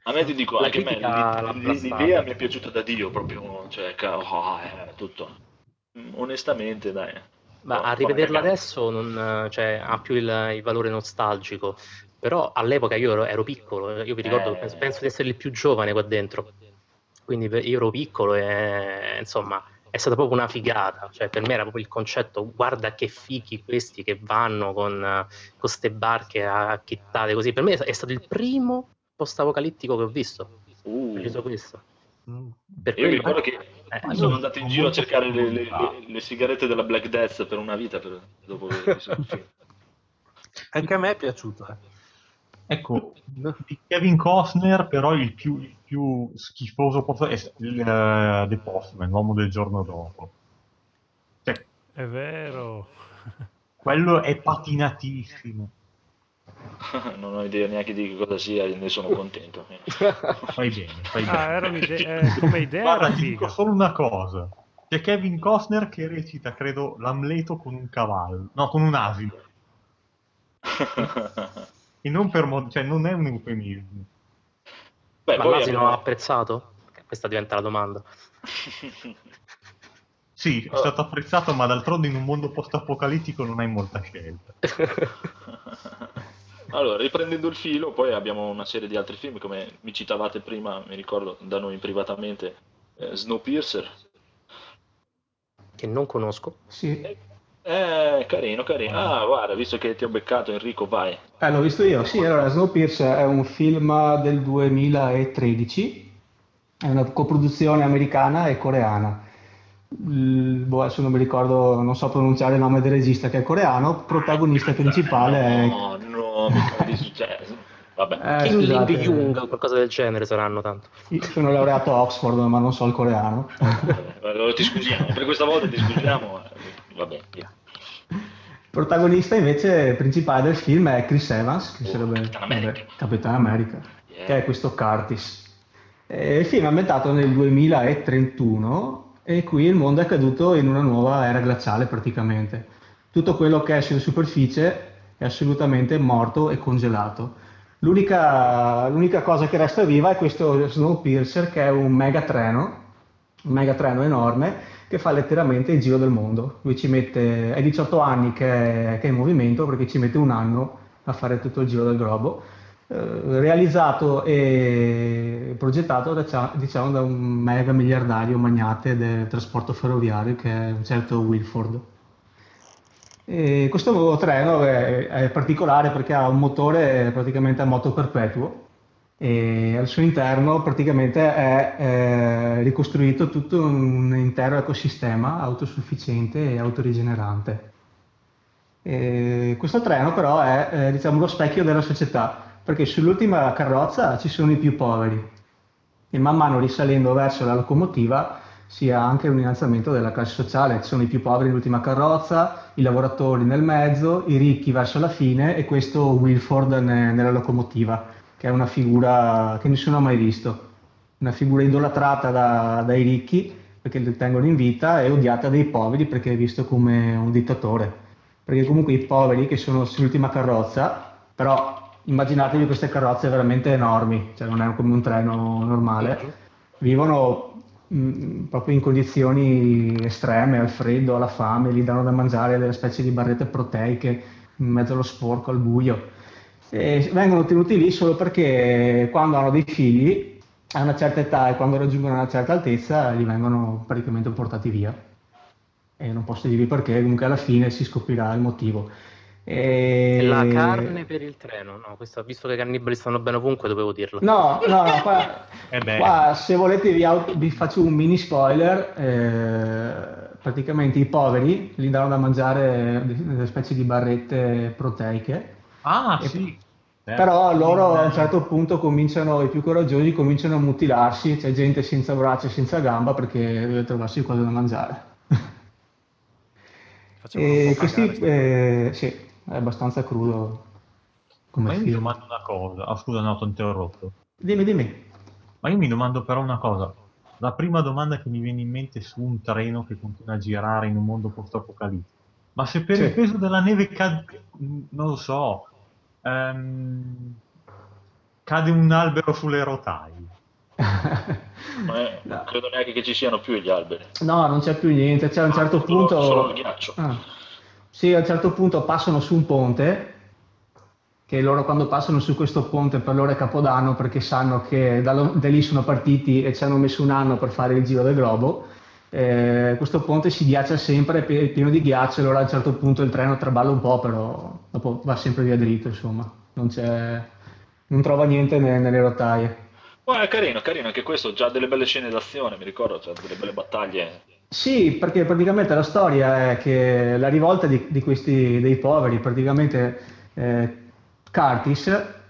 A me ti dico, La anche a me critica abbracciata. l'idea mi è piaciuta da Dio proprio, cioè, ca- oh, eh, tutto. Mm, Onestamente, dai. Ma Oh, a rivederla adesso non, cioè, ha più il, il valore nostalgico, però all'epoca io ero, ero piccolo, io vi ricordo, Eh. penso, penso di essere il più giovane qua dentro, quindi io ero piccolo e insomma è stata proprio una figata, cioè per me era proprio il concetto, guarda che fichi questi che vanno con queste barche acchettate così, per me è stato il primo post-apocalittico che ho visto, Uh. preciso questo. Mm. Per Io mi ricordo che eh, sono andato in giro a cercare le, le- le- le sigarette della Black Death per una vita per- dopo il film. Anche a me è piaciuto. eh. Ecco, di Kevin Costner però il più, il più schifoso posto è il, eh, The Postman, l'uomo del giorno dopo. Cioè, È vero. quello è patinatissimo. Non ho idea neanche di che cosa sia, ne sono contento. Fai bene, fai bene. Ah, era un'idea, eh, come idea Guarda, era ti dico solo una cosa. C'è Kevin Costner che recita, credo, l'Amleto con un cavallo. No, con un asino. E non per mod- cioè non è un eufemismo. Beh, Ma l'asino abbiamo- ha apprezzato? Questa diventa la domanda. Sì, è stato apprezzato, ma d'altronde in un mondo post-apocalittico non hai molta scelta. Allora, riprendendo il filo, poi abbiamo una serie di altri film, come mi citavate prima, mi ricordo da noi privatamente, eh, Snowpiercer. che non conosco. Sì, Eh, carino, carino. Ah, guarda, visto che ti ho beccato, Enrico, vai. Eh, l'ho visto io, sì, allora Snowpiercer è un film del 2013, è una coproduzione americana e coreana. Il- boh, adesso non mi ricordo, non so pronunciare il nome del regista che è coreano, protagonista principale è... No, no, mica di successo. Vabbè. Eh, Kim Jung o qualcosa del genere saranno tanto. io sono laureato a Oxford ma non so il coreano. Allora ti scusiamo, per questa volta ti scusiamo. eh, Vabbè, via. Il protagonista invece principale del film è Chris Evans, che Oh, sarebbe Capitan America. vabbè, Capitan America, Yeah. che è questo Curtis. E il film è ambientato nel 2031 e qui il mondo è caduto in una nuova era glaciale praticamente. Tutto quello che è sulla superficie è assolutamente morto e congelato. L'unica, l'unica cosa che resta viva è questo Snowpiercer che è un megatreno, un megatreno enorme che fa letteralmente il giro del mondo. Lui ci mette, è 18 anni che è, che è in movimento perché ci mette un anno a fare tutto il giro del globo. Eh, realizzato e progettato da, diciamo, da un mega miliardario magnate del trasporto ferroviario che è un certo Wilford. Questo treno è, è, particolare perché ha un motore praticamente a moto perpetuo e al suo interno praticamente è, è ricostruito tutto un intero ecosistema autosufficiente e autorigenerante. E questo treno però è, è diciamo, lo specchio della società perché sull'ultima carrozza ci sono i più poveri e man mano risalendo verso la locomotiva si ha anche un innalzamento della classe sociale, ci sono i più poveri nell'ultima carrozza, i lavoratori nel mezzo, i ricchi verso la fine e questo Wilford ne, nella locomotiva, che è una figura che nessuno ha mai visto, una figura idolatrata da, dai ricchi perché li tengono in vita e odiata dai poveri perché è visto come un dittatore, perché comunque i poveri che sono sull'ultima carrozza, però immaginatevi queste carrozze veramente enormi, cioè non è come un treno normale, vivono proprio in condizioni estreme, al freddo, alla fame, gli danno da mangiare delle specie di barrette proteiche in mezzo allo sporco, al buio. E vengono tenuti lì solo perché quando hanno dei figli a una certa età e quando raggiungono una certa altezza li vengono praticamente portati via. E non posso dirvi perché, comunque alla fine si scoprirà il motivo. E... La carne per il treno, no, questo, visto che i cannibali stanno bene ovunque, dovevo dirlo. No, no, no qua, eh qua se volete vi, vi, faccio un mini spoiler. Eh, praticamente i poveri gli danno da mangiare delle specie di barrette proteiche. Ah, e, sì. Però loro a un certo punto cominciano, i più coraggiosi cominciano a mutilarsi, c'è gente senza braccia e senza gamba perché deve trovarsi qualcosa da mangiare. e questi, eh, sì, è abbastanza crudo come Ma io film. mi domando una cosa. Ah, scusa, no, ti ho interrotto. Dimmi, dimmi. Ma io mi domando però una cosa. La prima domanda che mi viene in mente su un treno che continua a girare in un mondo post-apocalittico. Ma se per sì. il peso della neve cade, non lo so, um, cade un albero sulle rotaie. non è, no. credo neanche che ci siano più gli alberi. No, non c'è più niente. C'è a un ah, certo punto. Solo il ghiaccio. Ah. Sì, a un certo punto passano su un ponte, che loro quando passano su questo ponte per loro è capodanno perché sanno che da, da lì sono partiti e ci hanno messo un anno per fare il giro del globo. Eh, questo ponte si ghiaccia sempre, è pieno di ghiaccio, allora a un certo punto il treno traballa un po', però dopo va sempre via dritto, insomma, non, non trova niente nelle, nelle rotaie. Oh, è carino, carino anche questo, già delle belle scene d'azione, mi ricordo, cioè delle belle battaglie sì, perché praticamente la storia è che la rivolta di, di questi, dei poveri, praticamente eh, Curtis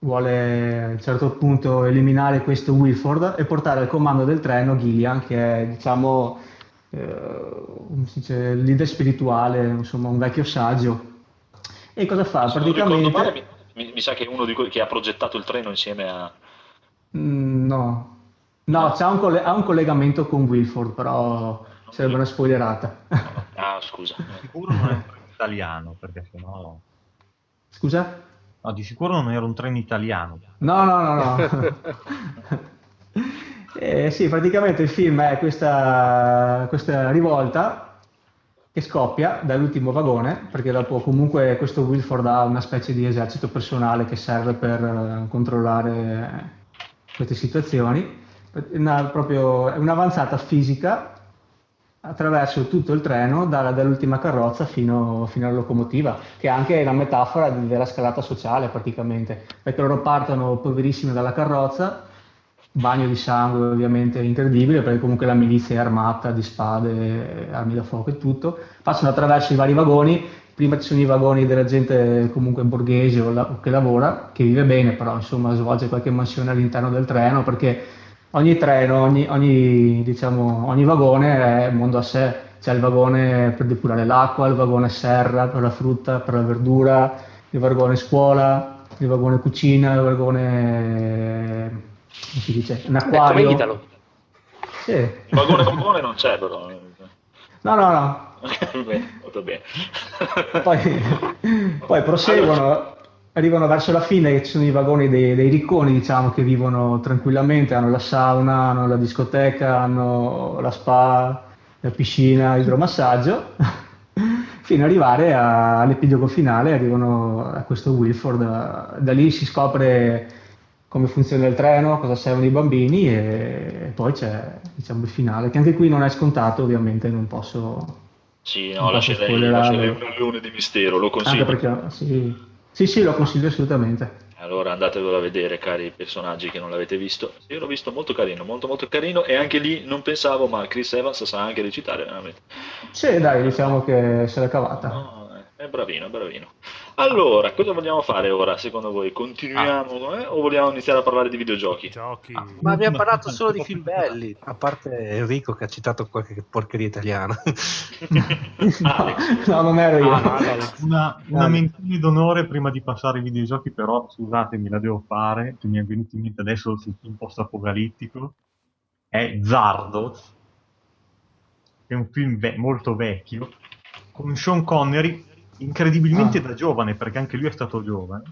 vuole a un certo punto eliminare questo Wilford e portare al comando del treno Gillian, che è diciamo eh, dice, leader spirituale, insomma un vecchio saggio. E cosa fa? Se praticamente... Male, mi, mi, sa che è uno di quelli che ha progettato il treno insieme a... Mm, no, No, c'ha un, coll- ha un collegamento con Wilford, però sarebbe una spoilerata. Ah, scusa. Sicuro non è un treno italiano, perché sennò... Scusa? No, di sicuro non era un treno italiano. No, no, no, no. eh, sì, praticamente il film è questa, questa rivolta che scoppia dall'ultimo vagone, perché dopo comunque questo Wilford ha una specie di esercito personale che serve per eh, controllare queste situazioni una, proprio, un'avanzata fisica. Attraverso tutto il treno da, dall'ultima carrozza fino, fino, alla locomotiva, che è anche una metafora della scalata sociale praticamente, perché loro partono poverissimi dalla carrozza, bagno di sangue ovviamente incredibile, perché comunque la milizia è armata di spade, armi da fuoco e tutto, passano attraverso i vari vagoni, prima ci sono i vagoni della gente comunque borghese o, la, o che lavora, che vive bene, però insomma svolge qualche mansione all'interno del treno, perché ogni treno, ogni, ogni, diciamo, ogni vagone è un mondo a sé. C'è il vagone per depurare l'acqua, il vagone serra per la frutta, per la verdura, il vagone scuola, il vagone cucina, il vagone... come si dice? Un acquario. come Italo. Sì. Il vagone vagone non c'è però. No, no, no. Molto bene. poi, poi proseguono arrivano verso la fine, ci sono i vagoni dei, dei, ricconi, diciamo, che vivono tranquillamente, hanno la sauna, hanno la discoteca, hanno la spa, la piscina, idromassaggio, fino ad arrivare a, all'epilogo finale, arrivano a questo Wilford, da, lì si scopre come funziona il treno, cosa servono i bambini e poi c'è diciamo, il finale, che anche qui non è scontato, ovviamente non posso... Sì, no, lascerei, lascerei un alluone di mistero, lo consiglio. Anche perché, sì, sì, sì, lo consiglio assolutamente. Allora andatevelo a vedere, cari personaggi che non l'avete visto. Io l'ho visto molto carino, molto molto carino e anche lì non pensavo, ma Chris Evans sa anche recitare veramente. Sì, dai, diciamo che se l'è cavata. No, è bravino, bravino. Allora, cosa vogliamo fare ora, secondo voi? Continuiamo eh, o vogliamo iniziare a parlare di videogiochi? Giochi. Ah, ma abbiamo parlato solo di film belli, a parte Enrico che ha citato qualche porcheria italiana. no, no, non ero io. Ah, no, una, una menzione d'onore prima di passare ai videogiochi, però scusatemi, la devo fare, che mi è venuto in mente adesso sul film post-apocalittico, è Zardos, che è un film ve- molto vecchio, con Sean Connery, incredibilmente Ah. da giovane, perché anche lui è stato giovane.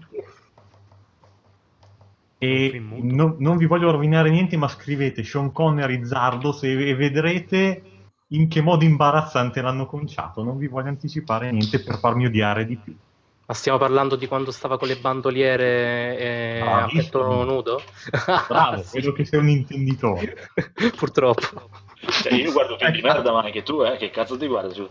E non, non vi voglio rovinare niente, ma scrivete Sean Connery Zardos e, e vedrete in che modo imbarazzante l'hanno conciato. Non vi voglio anticipare niente per farmi odiare di più. Ma stiamo parlando di quando stava con le bandoliere e a Bravissimo. petto nudo? Bravo, Sì. vedo che sei un intenditore. Purtroppo. Cioè, io guardo film di merda, ma anche tu, eh? Che cazzo ti guardi?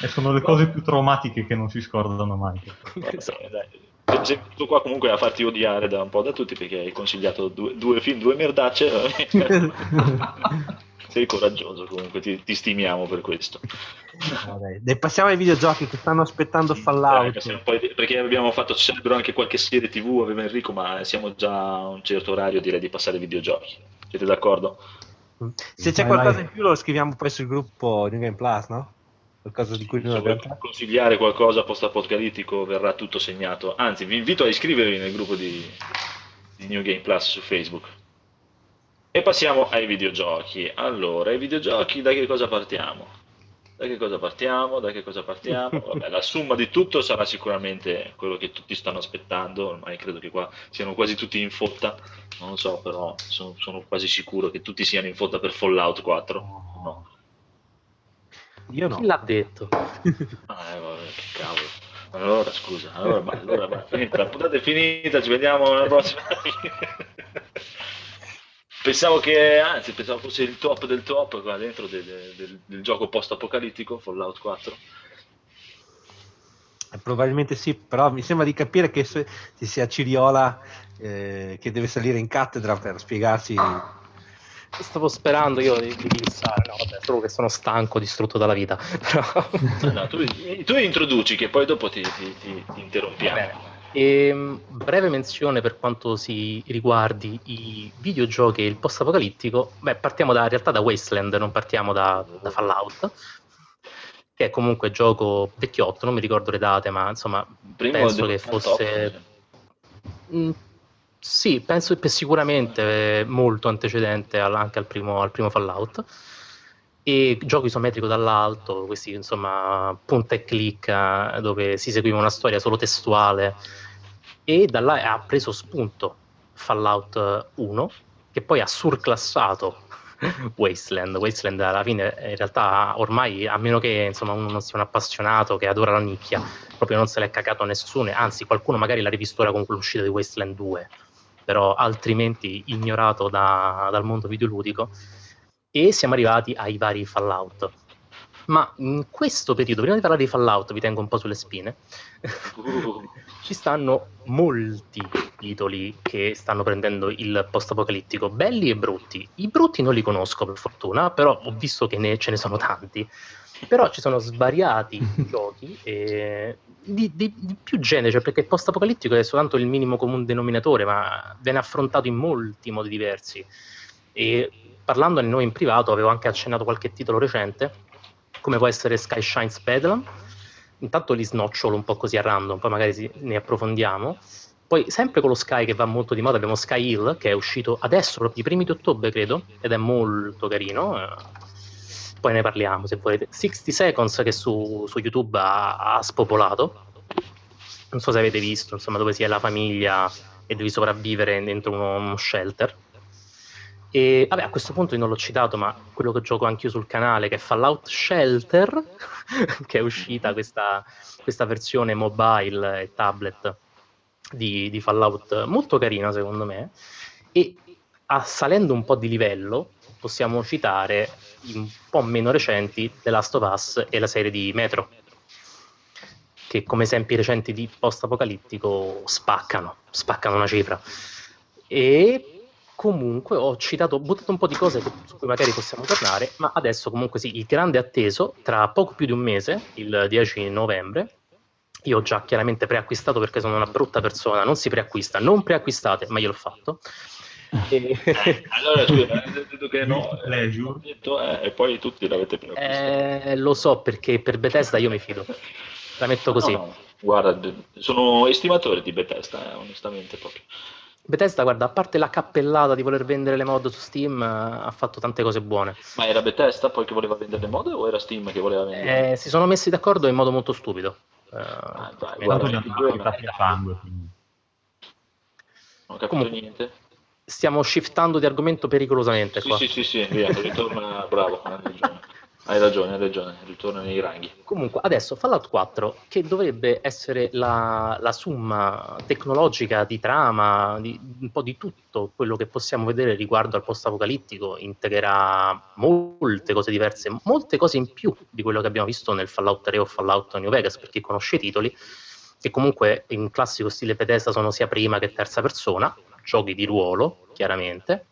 E sono le cose più traumatiche che non si scordano mai. Va bene, dai. Sei venuto qua comunque a farti odiare da un po' da tutti perché hai consigliato due, due film, due merdacce. Sei coraggioso comunque, ti, ti stimiamo per questo. Vabbè, dai, passiamo ai videogiochi che stanno aspettando Eh, Fallout. passiamo poi- perché abbiamo fatto cerebro anche qualche serie tv, aveva Enrico, ma siamo già a un certo orario, direi di passare ai videogiochi. Siete d'accordo? Se c'è Vai, qualcosa vai. in più lo scriviamo poi sul gruppo New Game Plus, no? Qualcosa di cui Se abbiamo vuoi consigliare qualcosa post-apocalittico verrà tutto segnato. Anzi, vi invito a iscrivervi nel gruppo di, di New Game Plus su Facebook. E passiamo ai videogiochi. Allora, ai videogiochi da che cosa partiamo? Da che cosa partiamo? Da che cosa partiamo? Vabbè, la somma di tutto sarà sicuramente quello che tutti stanno aspettando. Ormai credo che qua siano quasi tutti in fotta. Non lo so, però sono, sono quasi sicuro che tutti siano in fotta per Fallout 4. No. Io no. Chi l'ha detto? Ah, eh, vabbè, che cavolo. Allora, scusa, allora, ma, allora, ma, finita, la puntata è finita, ci vediamo nella prossima. pensavo che, anzi, pensavo fosse il top del top qua dentro del, del- del gioco post-apocalittico, Fallout 4. Eh, Probabilmente sì, però mi sembra di capire che se- ci sia Ciriola eh, che deve salire in cattedra per spiegarsi. Stavo sperando io di, di pensare, no, vabbè, solo che sono stanco, distrutto dalla vita. Però... No, tu, tu introduci che poi dopo ti, ti- ti- ti interrompiamo. Bene. Ehm, breve menzione per quanto si riguardi i videogiochi e il post-apocalittico. Beh, partiamo da, in realtà da Wasteland, non partiamo da, da Fallout, che è comunque gioco vecchiotto, non mi ricordo le date, ma insomma, Primo penso che 98, fosse... Mm, sì, penso che sicuramente eh, molto antecedente al- anche al primo, al primo Fallout. E gioco isometrico dall'alto, questi insomma punta e clicca dove si seguiva una storia solo testuale e da là ha preso spunto Fallout 1 che poi ha surclassato Wasteland. Wasteland alla fine in realtà ormai a meno che insomma uno non sia un appassionato che adora la nicchia, proprio non se l'è cagato nessuno, anzi qualcuno magari l'ha rivisto ora con l'uscita di Wasteland 2, però altrimenti ignorato da- dal mondo videoludico e siamo arrivati ai vari Fallout. Ma in questo periodo, prima di parlare di Fallout, vi tengo un po' sulle spine. Uh, Ci stanno molti titoli che stanno prendendo il post-apocalittico, belli e brutti. I brutti non li conosco per fortuna, però ho visto che ne- ce ne sono tanti. Però ci sono svariati giochi eh, di, di- di più genere, cioè perché il post-apocalittico è soltanto il minimo comune denominatore, ma viene affrontato in molti modi diversi. E parlandone noi in privato, avevo anche accennato qualche titolo recente, come può essere Sky Shines Bedlam. Intanto li snocciolo un po' così a random, poi magari ne approfondiamo. Poi, sempre con lo Sky che va molto di moda, abbiamo Sky Hill che è uscito adesso, proprio i primi di ottobre, credo, ed è molto carino. eh. Poi ne parliamo se volete. 60 Seconds che su, su YouTube ha, ha spopolato. Non so se avete visto, insomma, dove si è la famiglia e devi sopravvivere dentro uno, uno shelter. E vabbè, a questo punto io non l'ho citato, ma quello che gioco anch'io sul canale, che è Fallout Shelter, che è uscita questa, questa versione mobile e tablet di, di, Fallout molto carina secondo me. E salendo un po' di livello, possiamo citare un po' meno recenti The Last of Us e la serie di Metro, che come esempi recenti di post-apocalittico spaccano, spaccano una cifra. E comunque ho citato, ho buttato un po' di cose su cui magari possiamo tornare, ma adesso comunque sì, il grande atteso, tra poco più di un mese, il 10 novembre, io ho già chiaramente preacquistato perché sono una brutta persona, non si preacquista, non preacquistate, ma io l'ho fatto. E... Eh, allora scusa, hai detto che no, detto, eh, e poi tutti l'avete preacquistato. Eh, lo so perché per Bethesda io mi fido, la metto così. No, no. Guarda, sono estimatore di Bethesda, eh, onestamente proprio. Bethesda, guarda, a parte la cappellata di voler vendere le mod su Steam, eh, ha fatto tante cose buone. Ma era Bethesda poi che voleva vendere le mod o era Steam che voleva vendere? Eh, si sono messi d'accordo in modo molto stupido. Uh, ah, dai, guarda, gli hanno sangue. Quindi. Non ho capito Comunque, niente. Stiamo shiftando di argomento pericolosamente sì, qua. Sì, sì, sì, via, ritorna, bravo, hai ragione. Hai ragione, ritorna nei ranghi. Comunque, adesso Fallout 4, che dovrebbe essere la, la summa tecnologica di trama, di, un po' di tutto quello che possiamo vedere riguardo al post-apocalittico, integrerà molte cose diverse, molte cose in più di quello che abbiamo visto nel Fallout 3 o Fallout New Vegas, per chi conosce i titoli, che comunque in classico stile Bethesda sono sia prima che terza persona, giochi di ruolo, chiaramente,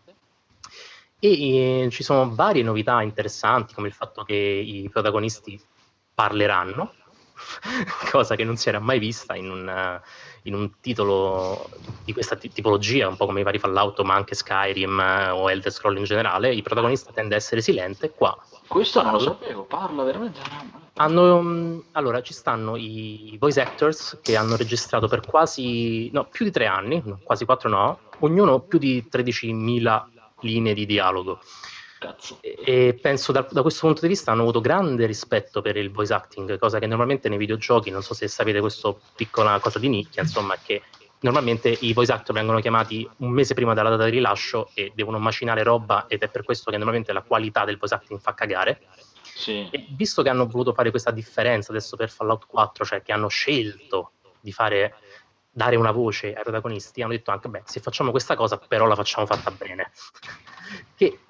e eh, ci sono varie novità interessanti, come il fatto che i protagonisti parleranno, cosa che non si era mai vista in un, in un titolo di questa t- tipologia, un po' come i vari Fallout, ma anche Skyrim eh, o Elder Scroll in generale. Il protagonista tende a essere silente. Qua questo non lo sapevo, parla veramente. Hanno, mm, allora, ci stanno i voice actors che hanno registrato per quasi, no, più di tre anni, quasi quattro no, ognuno più di 13.000 linee di dialogo. Cazzo. E penso da, da, questo punto di vista hanno avuto grande rispetto per il voice acting, cosa che normalmente nei videogiochi, non so se sapete questa piccola cosa di nicchia, insomma, che normalmente i voice actor vengono chiamati un mese prima della data di rilascio e devono macinare roba ed è per questo che normalmente la qualità del voice acting fa cagare. Sì. E visto che hanno voluto fare questa differenza adesso per Fallout 4, cioè che hanno scelto di fare dare una voce ai protagonisti, hanno detto anche, beh, se facciamo questa cosa, però la facciamo fatta bene, che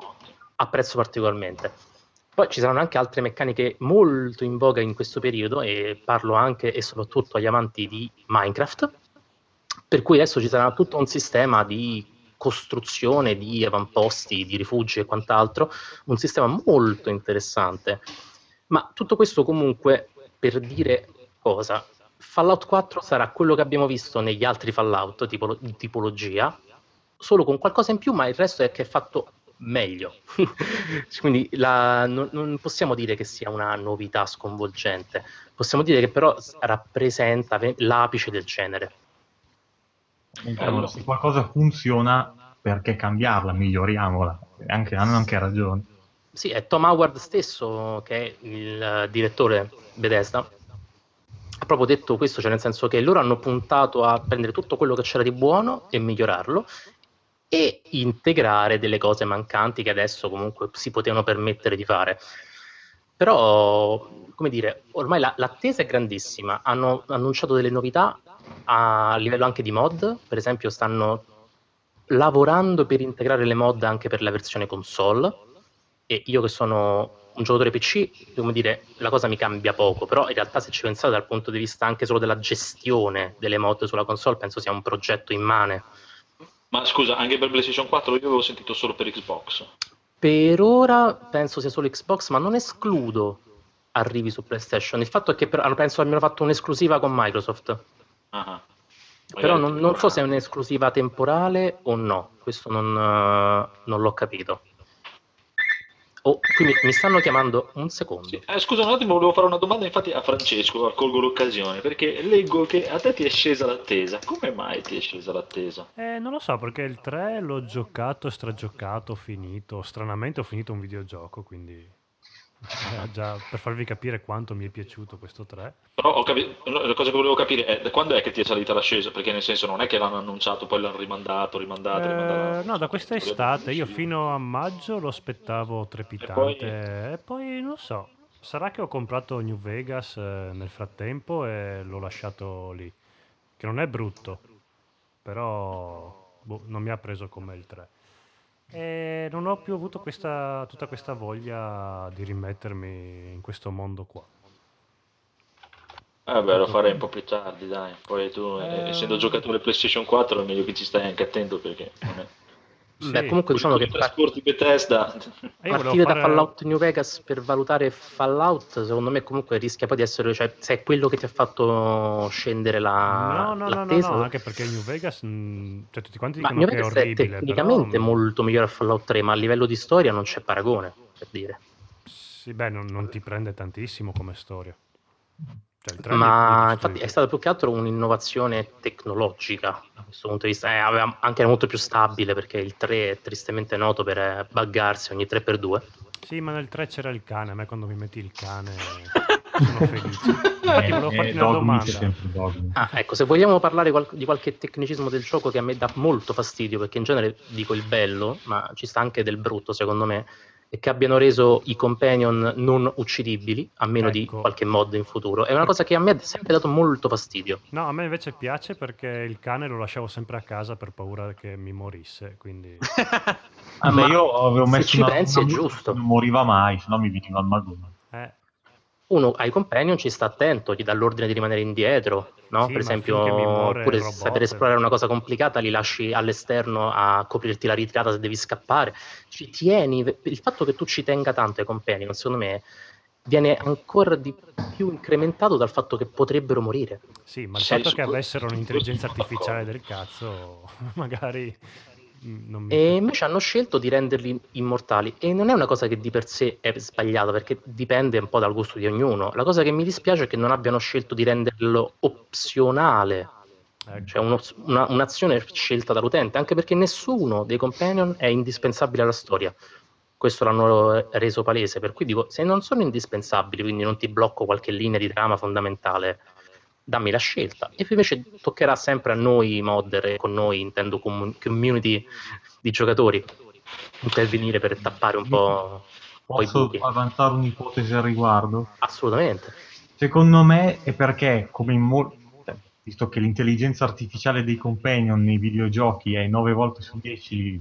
apprezzo particolarmente. Poi ci saranno anche altre meccaniche molto in voga in questo periodo e parlo anche e soprattutto agli amanti di Minecraft, per cui adesso ci sarà tutto un sistema di costruzione di avamposti, di rifugi e quant'altro, un sistema molto interessante. Ma tutto questo comunque per dire cosa? Fallout 4 sarà quello che abbiamo visto negli altri Fallout tipo, di tipologia, solo con qualcosa in più, ma il resto è che è fatto meglio. Quindi la, non, non, possiamo dire che sia una novità sconvolgente, possiamo dire che però rappresenta l'apice del genere. Allora, se qualcosa funziona, perché cambiarla? Miglioriamola. Anche, hanno anche ragione. Sì, è Tom Howard stesso, che è il direttore Bethesda, ha proprio detto questo, cioè nel senso che loro hanno puntato a prendere tutto quello che c'era di buono e migliorarlo e integrare delle cose mancanti che adesso comunque si potevano permettere di fare. Però, come dire, ormai la, l'attesa è grandissima, hanno annunciato delle novità a livello anche di mod, per esempio stanno lavorando per integrare le mod anche per la versione console. E io che sono un giocatore PC, come dire, la cosa mi cambia poco, però in realtà se ci pensate dal punto di vista anche solo della gestione delle mod sulla console, penso sia un progetto immane. Ma scusa, anche per PlayStation 4 io avevo sentito solo per Xbox. Per ora penso sia solo Xbox, ma non escludo arrivi su PlayStation. Il fatto è che per, penso abbiano fatto un'esclusiva con Microsoft. Uh-huh. Però non, non, so se è un'esclusiva temporale o no, questo non, uh, non l'ho capito. Oh, quindi mi stanno chiamando un secondo. Sì. Eh, scusa un attimo, volevo fare una domanda infatti a Francesco, colgo l'occasione, perché leggo che a te ti è scesa l'attesa. Come mai ti è scesa l'attesa? Eh, non lo so, perché il 3 l'ho giocato, stragiocato, finito. Stranamente ho finito un videogioco, quindi... Eh, già, per farvi capire quanto mi è piaciuto questo 3. Però ho capi- la cosa che volevo capire è da quando è che ti è salita l'ascesa? Perché nel senso non è che l'hanno annunciato, poi l'hanno rimandato, rimandato, Eh, rimandato. no, da questa estate io fino a maggio lo aspettavo trepidante E e poi, non so, sarà che ho comprato New Vegas eh, nel frattempo e l'ho lasciato lì, che non è brutto, però boh, non mi ha preso come il 3. E non ho più avuto questa, tutta questa voglia di rimettermi in questo mondo qua. Eh beh, lo farei un po' più tardi, dai. Poi tu, eh, Eh, essendo giocatore PlayStation 4, è meglio che ci stai anche attento perché non è... Beh, comunque diciamo che trasporti Bethesda... E volevo partire fare- da Fallout New Vegas per valutare Fallout, secondo me comunque rischia poi di essere, cioè, se è quello che ti ha fatto scendere la No, no, no, no, l'attesa, no, anche perché New Vegas, mh, cioè tutti quanti Ma dicono New che è Vegas è orribile, tecnicamente però... molto migliore a Fallout 3, ma a livello di storia non c'è paragone, per dire. Sì, beh, non, non ti prende tantissimo come storia. Cioè, Ma è infatti è stata più che altro un'innovazione tecnologica da questo punto di vista. Eh, aveva- anche molto più stabile perché il 3 è tristemente noto per eh, buggarsi ogni 3x2. Sì, ma nel 3 c'era il cane, a me quando mi metti il cane sono felice. Infatti volevo Eh, farti eh, una domanda. Ah, ecco, se vogliamo parlare qual- di qualche tecnicismo del gioco che a me dà molto fastidio, perché in genere dico il bello, ma ci sta anche del brutto secondo me, che abbiano reso i companion non uccidibili, a meno di Ecco. qualche mod in futuro. È una cosa che a me ha sempre dato molto fastidio. No, a me invece piace perché il cane lo lasciavo sempre a casa per paura che mi morisse, quindi... Ah, Ma io avevo se messo ci una, pensi è una- giusto. Non moriva mai, se no mi veniva il malone. Uno ai companion ci sta attento, gli dà l'ordine di rimanere indietro, no? Sì, per esempio, oppure se per esplorare una cosa complicata li lasci all'esterno a coprirti la ritirata se devi scappare. Ci tieni, il fatto che tu ci tenga tanto ai companion, secondo me, viene ancora di più incrementato dal fatto che potrebbero morire. sì, ma il Sì, fatto che avessero un'intelligenza artificiale del cazzo, magari non mi... E invece hanno scelto di renderli immortali e non è una cosa che di per sé è sbagliata perché dipende un po' dal gusto di ognuno. La cosa che mi dispiace è che non abbiano scelto di renderlo opzionale, Ecco. cioè uno- una- un'azione scelta dall'utente, anche perché nessuno dei companion è indispensabile alla storia. Questo l'hanno reso palese, per cui dico, se non sono indispensabili, quindi non ti blocco qualche linea di trama fondamentale, dammi la scelta. E invece toccherà sempre a noi modder, e con noi intendo community di giocatori, intervenire per tappare un po', Posso avanzare un'ipotesi al riguardo? Assolutamente. Secondo me è perché, come in mol- cioè, visto che l'intelligenza artificiale dei companion nei videogiochi è 9 volte su 10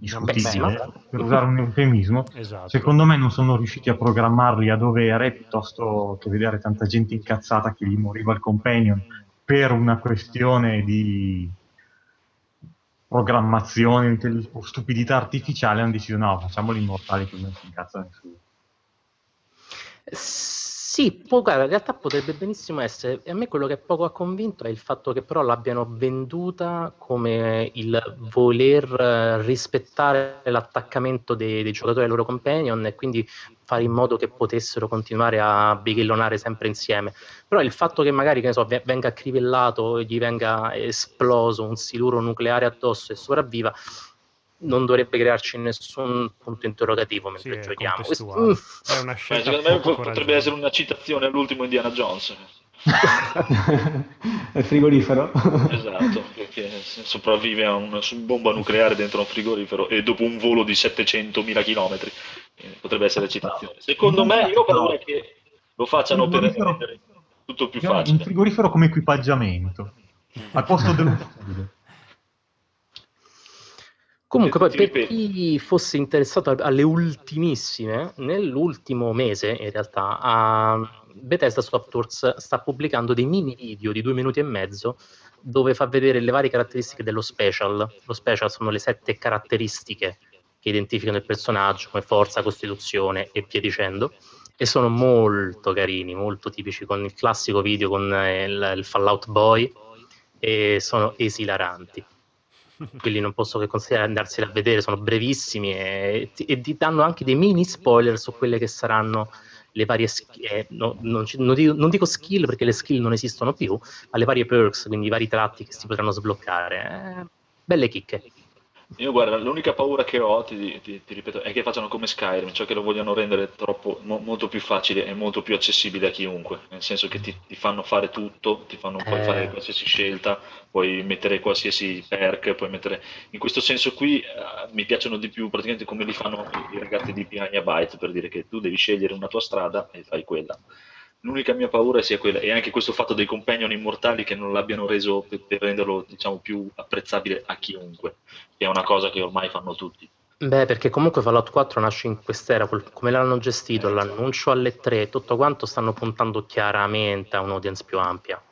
discutibile, Beh, per usare un eufemismo, Esatto. secondo me non sono riusciti a programmarli a dovere piuttosto che vedere tanta gente incazzata che gli moriva il companion per una questione di programmazione o stupidità artificiale hanno deciso no, facciamoli immortali che non si incazza nessuno. Sì, può, guarda, in realtà potrebbe benissimo essere. E a me quello che poco ha convinto è il fatto che però l'abbiano venduta come il voler eh, rispettare l'attaccamento dei, dei giocatori ai loro companion e quindi fare in modo che potessero continuare a bighellonare sempre insieme. Però il fatto che magari, che so, ve- venga accrivellato, gli venga esploso un siluro nucleare addosso e sopravviva, non dovrebbe crearci nessun punto interrogativo Sì, mentre è giochiamo. Uff. È una Beh, scelta secondo me potrebbe coraggiosa. essere una citazione all'ultimo Indiana Jones. È frigorifero. Esatto, perché sopravvive a una su- bomba nucleare dentro un frigorifero e dopo un volo di 700.000 km. Eh, Potrebbe essere citazione. Secondo me, io ho paura che lo facciano per rendere tutto più ho un facile. frigorifero come equipaggiamento al posto dello scudo. Comunque, poi per chi fosse interessato alle ultimissime, nell'ultimo mese in realtà a Bethesda Softworks sta pubblicando dei mini video di due minuti e mezzo dove fa vedere le varie caratteristiche dello special. Lo special sono le sette caratteristiche che identificano il personaggio come forza, costituzione e via dicendo. E sono molto carini, molto tipici con il classico video con eh, il, il Fallout Boy e sono esilaranti quelli non posso che consigliare andarseli a vedere, sono brevissimi e, e ti danno anche dei mini spoiler su quelle che saranno le varie skill, eh, no- non, non dico, non dico skill perché le skill non esistono più, ma le varie perks, quindi i vari tratti che si potranno sbloccare. Eh, belle chicche. Io guarda, l'unica paura che ho, ti, ti- ti ripeto, è che facciano come Skyrim, cioè che lo vogliono rendere troppo, mo- molto più facile e molto più accessibile a chiunque, nel senso che ti, ti fanno fare tutto, ti fanno puoi fare Eh, qualsiasi scelta, puoi mettere qualsiasi perk, puoi mettere... In questo senso qui eh, mi piacciono di più praticamente come li fanno i ragazzi di Piranha Bytes, per dire che tu devi scegliere una tua strada e fai quella. L'unica mia paura sia quella, e anche questo fatto dei companion immortali che non l'abbiano reso per, per renderlo, diciamo, più apprezzabile a chiunque, che è una cosa che ormai fanno tutti. Beh, perché comunque Fallout 4 nasce in quest'era, come l'hanno gestito, l'annuncio alle 3, tutto quanto stanno puntando chiaramente a un'audience più ampia.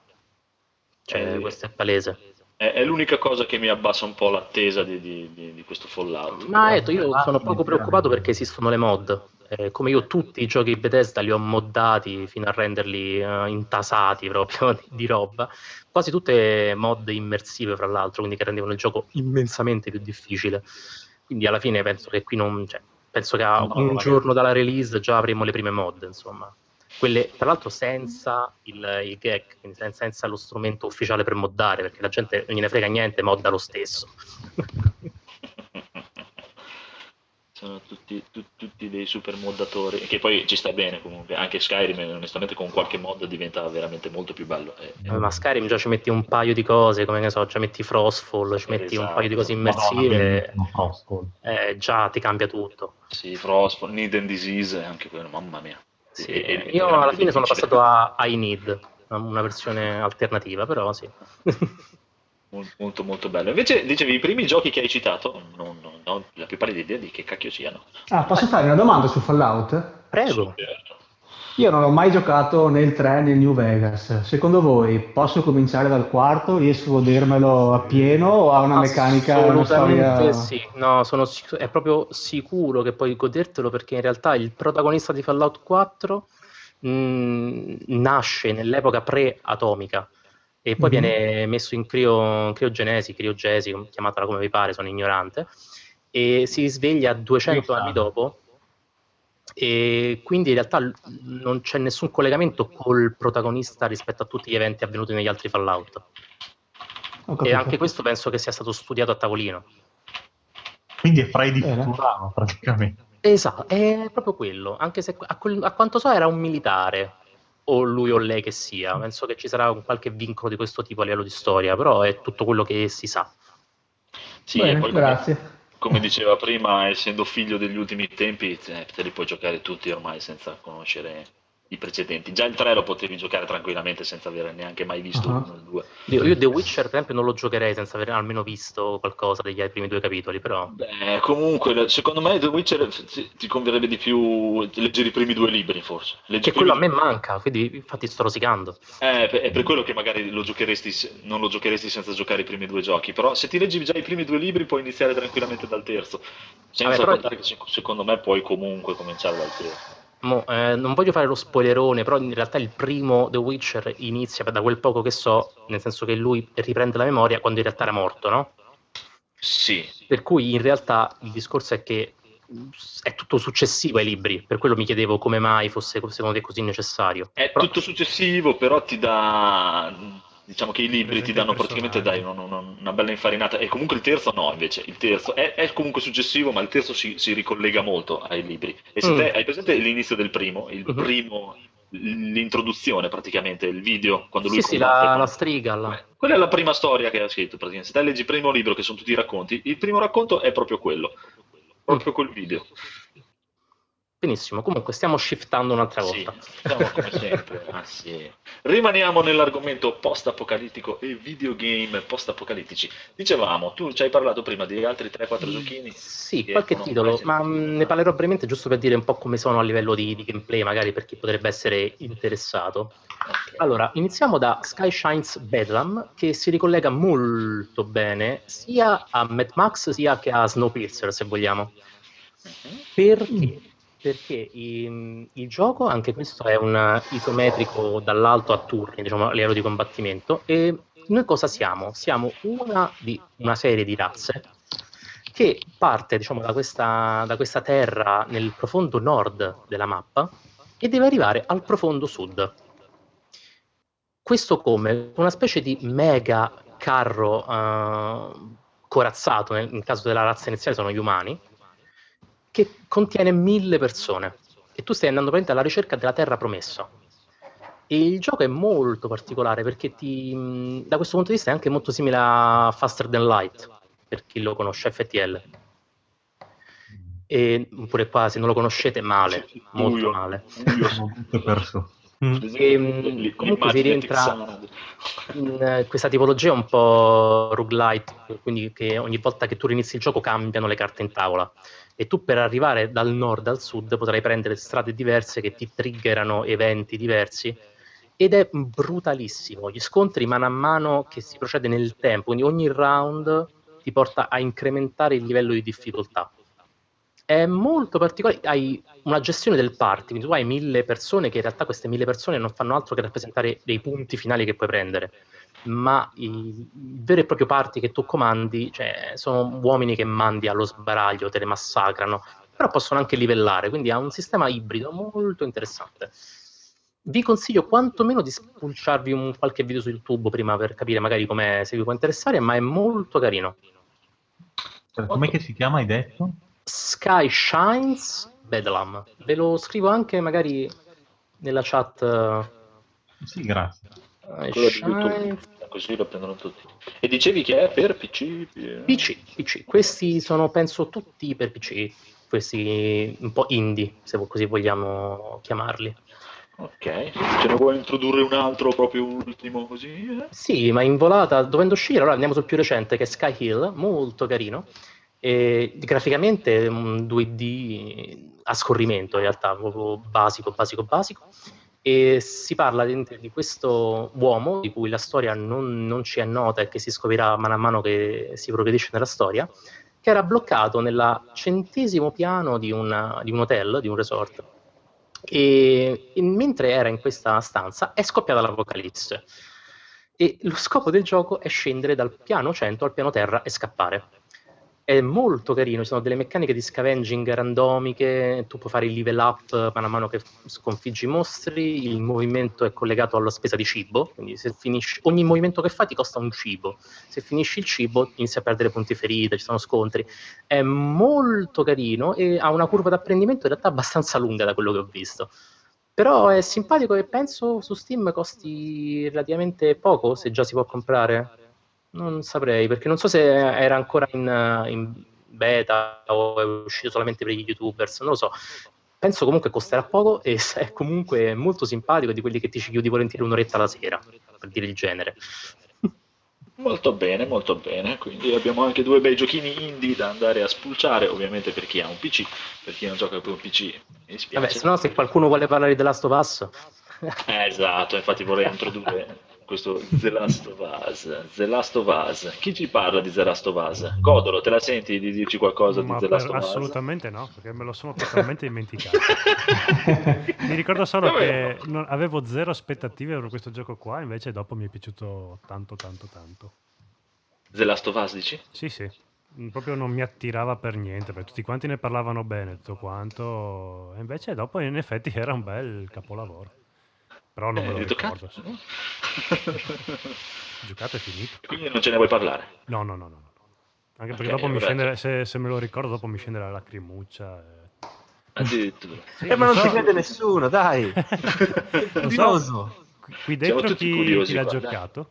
Cioè, Eh, questo è palese. È, è l'unica cosa che mi abbassa un po' l'attesa di, di- di- di questo Fallout. Ma ecco, io sono poco preoccupato perché esistono le mod. Eh, come io tutti i giochi Bethesda li ho moddati fino a renderli eh, intasati proprio di, di roba. Quasi tutte mod immersive, fra l'altro, quindi che rendevano il gioco immensamente più difficile. Quindi alla fine penso che qui non... Cioè, penso che a un giorno dalla release già avremo le prime mod, insomma. Quelle, tra l'altro senza il, il gag, quindi sen- senza lo strumento ufficiale per moddare, perché la gente non gliene frega niente, modda lo stesso. Sono tutti, tu- tutti dei super moddatori, che poi ci sta bene comunque. Anche Skyrim, onestamente, con qualche mod diventa veramente molto più bello. E- e- Eh, Ma Skyrim già ci metti un paio di cose, come ne so, già metti Frostfall, ci metti un Esatto. paio di cose Madonna, immersive, benissimo, Frostfall. eh, già ti cambia tutto. Sì, Frost, Need and Disease, anche quello, mamma mia. Sì, E- io alla fine sono difficile. passato a I Need, una versione alternativa, però sì. Mol- Molto molto bello. Invece dicevi i primi giochi che hai citato, non, non- ho la più pallida idea di che cacchio siano. Ah, posso fare una domanda su Fallout? Prego. Certo. Io non ho mai giocato né il 3 né il New Vegas. Secondo voi posso cominciare dal quarto? Riesco a godermelo a pieno o ha una meccanica, una Assolutamente storia... sì, no, sono sic- è proprio sicuro che puoi godertelo perché in realtà il protagonista di Fallout 4 mh, nasce nell'epoca pre-atomica e poi Mhm. viene messo in crio, criogenesi, criogesi, chiamatela come vi pare, sono ignorante, e si sveglia 200 Io anni dopo e quindi in realtà non c'è nessun collegamento col protagonista rispetto a tutti gli eventi avvenuti negli altri Fallout. E anche questo penso che sia stato studiato a tavolino. Quindi è Freddy Bene. Futurama praticamente. Esatto, è proprio quello, anche se a, quel- a quanto so era un militare, o lui o lei che sia, penso che ci sarà un qualche vincolo di questo tipo a livello di storia, però è tutto quello che si sa. Sì, Bene, poi come, grazie. come diceva prima, essendo figlio degli ultimi tempi, te, te li puoi giocare tutti ormai senza conoscere i precedenti. Già il 3 lo potevi giocare tranquillamente senza aver neanche mai visto uno o il 2. Io, io The Witcher, per esempio, non lo giocherei senza aver almeno visto qualcosa degli primi due capitoli, però... Beh, comunque, secondo me The Witcher ti, ti converrebbe di più leggere i primi due libri, forse. Leggi Che quello a me manca, quindi infatti sto rosicando. Eh, è per quello che magari lo non lo giocheresti senza giocare i primi due giochi, però se ti leggi già i primi due libri puoi iniziare tranquillamente dal terzo, senza Vabbè, però- contare che sec- secondo me puoi comunque cominciare dal terzo. Mo, eh, non voglio fare lo spoilerone, però in realtà il primo The Witcher inizia, da quel poco che so, nel senso che lui riprende la memoria quando in realtà era morto, no? Sì, Per cui in realtà il discorso è che è tutto successivo ai libri, per quello mi chiedevo come mai fosse secondo te così necessario. è Però- tutto successivo, però ti dà, diciamo che i libri ti danno praticamente dai, un- un- una bella infarinata, e comunque il terzo no, invece, il terzo è, è comunque successivo, ma il terzo si, si ricollega molto ai libri. E se Mm. te hai presente l'inizio del primo, il Mhm. primo, l'introduzione praticamente, il video, quando lui Sì, sì, la, la striga. la- Quella è la prima storia che ha scritto, praticamente. Se te leggi il primo libro, che sono tutti i racconti, il primo racconto è proprio quello, proprio quel video. Benissimo, comunque stiamo shiftando un'altra Sì, volta. siamo come sempre. Ah, sì. Rimaniamo nell'argomento post-apocalittico e videogame post-apocalittici. Dicevamo, tu ci hai parlato prima di altri 3-4 giochini. Sì, che qualche titolo, ma ne parlerò brevemente giusto per dire un po' come sono a livello di, di gameplay, magari per chi potrebbe essere interessato. Ok. Allora, iniziamo da Sky Shines Bedlam, che si ricollega molto bene sia a Mad Max sia che a Snowpiercer, se vogliamo. Mhm. Perché? Perché i- il gioco, anche questo è un isometrico dall'alto a turni, diciamo a livello di combattimento, e noi cosa siamo? Siamo una, di, una serie di razze che parte diciamo, da, questa, da questa terra nel profondo nord della mappa e deve arrivare al profondo sud. Questo come? Una specie di mega carro eh, corazzato, nel, nel caso della razza iniziale sono gli umani, che contiene mille persone e tu stai andando praticamente alla ricerca della terra promessa. E il gioco è molto particolare perché ti, mh, da questo punto di vista è anche molto simile a Faster Than Light, per chi lo conosce, FTL. E pure qua, se non lo conoscete, male, molto male. Buio. Sono tutto perso. E, mh, Lì- comunque si rientra in eh, questa tipologia un po' roguelite, quindi che ogni volta che tu rinizi il gioco cambiano le carte in tavola e tu per arrivare dal nord al sud potrai prendere strade diverse che ti triggerano eventi diversi ed è brutalissimo. Gli scontri mano a mano che si procede nel tempo, quindi ogni round ti porta a incrementare il livello di difficoltà. È molto particolare, hai una gestione del party, quindi tu hai mille persone che in realtà queste mille persone non fanno altro che rappresentare dei punti finali che puoi prendere, ma i- il vero e proprio party che tu comandi, cioè, sono uomini che mandi allo sbaraglio, te le massacrano, però possono anche livellare, quindi ha un sistema ibrido molto interessante. Vi consiglio quantomeno di spulciarvi un qualche video su YouTube prima per capire magari come se vi può interessare, ma è molto carino. Com'è che si chiama, hai detto? Sky Shines Bedlam. Ve lo scrivo anche magari nella chat. eh, Sì, grazie. Shines-. Così lo prendono tutti. E dicevi che è per PC? PC, PC. Questi sono, penso, tutti per PC. Questi un po' indie, se così vogliamo chiamarli. Ok. Ce ne vuoi introdurre un altro proprio ultimo così? eh? Sì, ma in volata, dovendo uscire, allora andiamo sul più recente che è Sky Hill, molto carino. E graficamente un 2D a scorrimento, in realtà, proprio basico, basico, basico. E si parla di, di questo uomo di cui la storia non, non ci è nota e che si scoprirà mano a mano che si progredisce nella storia, che era bloccato nel centesimo piano di, una- di un hotel, di un resort. E, e mentre era in questa stanza è scoppiata l'apocalisse. E lo scopo del gioco è scendere dal piano 100 al piano terra e scappare. È molto carino, ci sono delle meccaniche di scavenging randomiche, tu puoi fare il level up man mano che sconfiggi i mostri, il movimento è collegato alla spesa di cibo, quindi se finisci, ogni movimento che fai ti costa un cibo, se finisci il cibo inizi a perdere punti ferita, ci sono scontri. È molto carino e ha una curva d'apprendimento in realtà abbastanza lunga da quello che ho visto. Però è simpatico e penso su Steam costi relativamente poco se già si può comprare. Non saprei, perché non so se era ancora in, in beta o è uscito solamente per gli youtubers, non lo so. Penso comunque costerà poco e è comunque molto simpatico, di quelli che ti ci chiudi volentieri un'oretta la sera, per dire il genere. Molto bene, molto bene. Quindi abbiamo anche due bei giochini indie da andare a spulciare, ovviamente per chi ha un PC, per chi non gioca con un PC mi dispiace. Vabbè, se no se qualcuno vuole parlare The Last of Us... Eh, esatto, infatti vorrei introdurre questo The Last of Us. The Last of Us. Chi ci parla di The Last of Us? Codolo, te la senti di dirci qualcosa Ma di The per- Last of Us? assolutamente no, perché me lo sono totalmente dimenticato. Mi ricordo solo che non- avevo zero aspettative per questo gioco qua, invece dopo mi è piaciuto tanto, tanto, tanto. The Last of Us, dici? Sì, sì, mm, proprio non mi attirava per niente, perché tutti quanti ne parlavano bene, tutto quanto, e invece dopo in effetti era un bel capolavoro. Però non me Eh, lo detto, ricordo. Giocato e finito. Quindi non ce ne vuoi parlare? No, no, no, no. no. Anche perché Ok, dopo mi scende, se, se me lo ricordo, dopo mi scende la lacrimuccia. e- Addirittura. Sì, Eh, ma non so- ci crede nessuno, dai. Non so, Curioso. qui- dentro chi, chi l'ha qua, dai. giocato?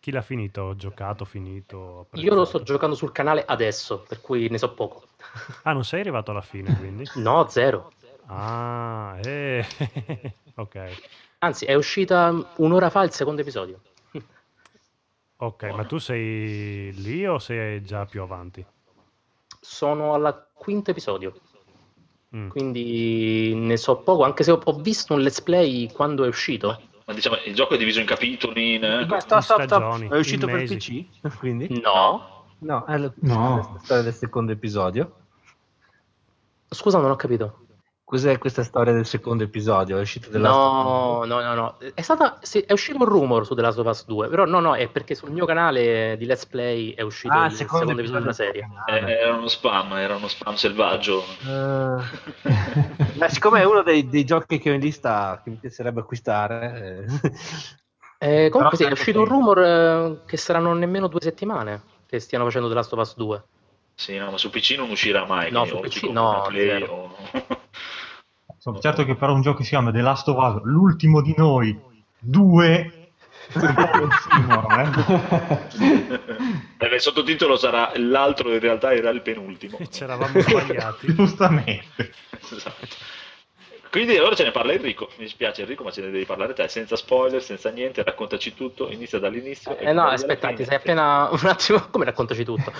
Chi l'ha finito? Giocato, finito? Io lo sto giocando sul canale adesso, per cui ne so poco. Ah, non sei arrivato alla fine, quindi? No, zero. Ah, eh. ok. Anzi, è uscita un'ora fa il secondo episodio. Ok, ma tu sei lì o sei già più avanti? Sono al quinto episodio, Mm. quindi ne so poco, anche se ho, visto un let's play quando è uscito. Ma diciamo, il gioco è diviso in capitoli, in... Ma eh, stop, stop, stop. stagioni, È uscito per mesi. PC? Quindi? No. No, è la No. storia del secondo episodio. Scusa, non ho capito. Cos'è questa storia del secondo episodio? È uscito della No, no, no, no. È, stata, sì, è uscito un rumor su The Last of Us 2, però no, no, è perché sul mio canale di Let's Play è uscito Ah, il secondo, episodio della serie. eh, era uno spam, era uno spam selvaggio. Beh, siccome è uno dei, dei giochi che ho in lista che mi piacerebbe acquistare, eh, Eh, comunque sì, è uscito un rumor eh, che saranno nemmeno due settimane che stiano facendo The Last of Us 2. Sì, no, ma su PC non uscirà mai. No, su PC no, Play o- Sono certo che per un gioco che si chiama The Last of Us, l'ultimo di noi, due, un po' eh? Il sottotitolo sarà l'altro in realtà era il penultimo. C'eravamo sbagliati. Giustamente. Esatto. Quindi ora ce ne parla Enrico. Mi dispiace Enrico, ma ce ne devi parlare te, senza spoiler, senza niente, raccontaci tutto, inizia dall'inizio. e Eh no, vai alla aspetta, fine. ti sei appena un attimo. Come raccontaci tutto?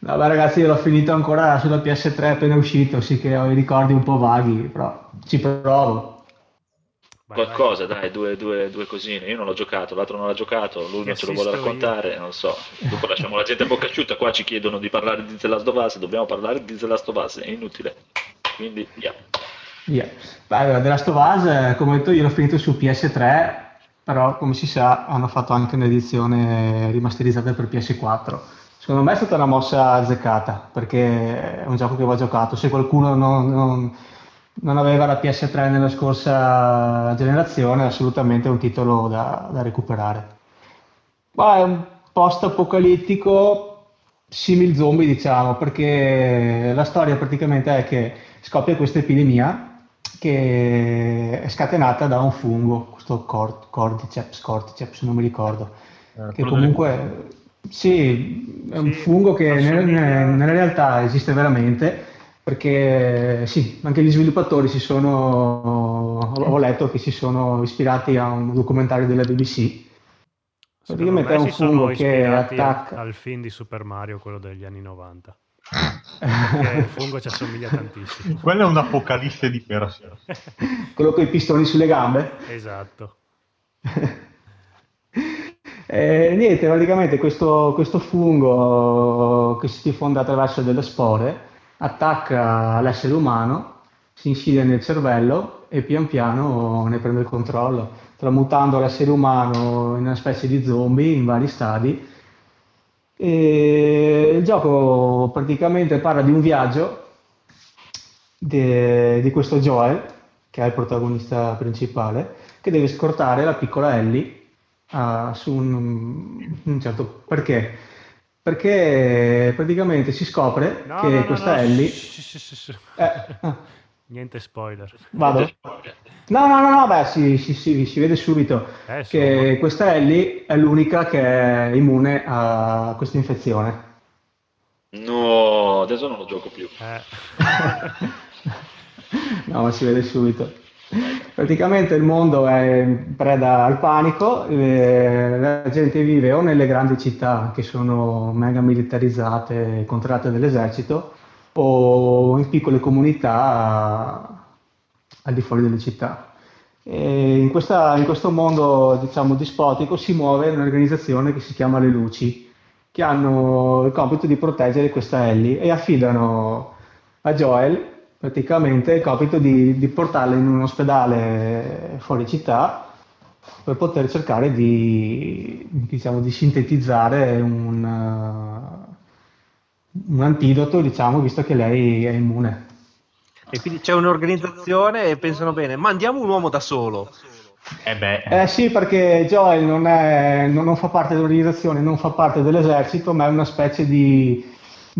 Vabbè ragazzi, io l'ho finito ancora sulla PS3 appena uscito, sì che ho i ricordi un po' vaghi, però ci provo. Vai, Qualcosa, dai, due, due, due cosine. Io non l'ho giocato, l'altro non l'ha giocato, lui non ce lo vuole assisto io. raccontare, non so. Dopo lasciamo la gente a bocca asciutta, qua ci chiedono di parlare di The Last of Us, dobbiamo parlare di The Last of Us, è inutile. Quindi, via. Via. Beh, allora, The Last of Us, eh, come ho detto, io l'ho finito su PS3, però come si sa hanno fatto anche un'edizione rimasterizzata per PS4. Secondo me è stata una mossa azzeccata, perché è un gioco che va giocato. Se qualcuno non, non- non aveva la PS3 nella scorsa generazione, è assolutamente un titolo da, da recuperare. Ma è un post-apocalittico simil zombie, diciamo, perché la storia praticamente è che scoppia questa epidemia che è scatenata da un fungo, questo cor- Cordyceps, Cordyceps, non mi ricordo, Eh, che comunque sì, è un Sì, fungo che nel- nella realtà esiste veramente, perché sì, anche gli sviluppatori si sono, ho letto che si sono ispirati a un documentario della BBC. Praticamente me è un fungo che attacca. al film di Super Mario, quello degli anni 90. Perché il fungo ci assomiglia tantissimo. Quella è un'apocalisse di per sé. quello con i pistoni sulle gambe. Esatto. Eh, niente, praticamente questo, questo fungo che si diffonde attraverso delle spore attacca l'essere umano, si insidia nel cervello e pian piano ne prende il controllo, tramutando l'essere umano in una specie di zombie in vari stadi. E il gioco praticamente parla di un viaggio de- di questo Joel, che è il protagonista principale, che deve scortare la piccola Ellie ah, su un, un certo perché? Perché praticamente si scopre No, che no, questa no, Ellie. Eh, ah, Niente spoiler. vado? No, no, no, no, beh, si, si- si- si vede subito Eh, che questa Ellie è l'unica che è immune a questa infezione. No, adesso non lo gioco più. Eh. No, ma si vede subito. Praticamente il mondo è in preda al panico, eh, la gente vive o nelle grandi città che sono mega militarizzate, controllate dall'esercito, o in piccole comunità al di fuori delle città. In, questa- in questo mondo, diciamo, dispotico si muove un'organizzazione che si chiama Le Luci, che hanno il compito di proteggere questa Ellie e affidano a Joel praticamente il compito di, di portarla in un ospedale fuori città per poter cercare di, diciamo, di sintetizzare un, uh, un antidoto, diciamo, visto che lei è immune. E quindi c'è un'organizzazione e pensano bene, mandiamo un uomo da solo. Eh beh, Eh sì, perché Joel non, è- non- non fa parte dell'organizzazione, non fa parte dell'esercito, ma è una specie di,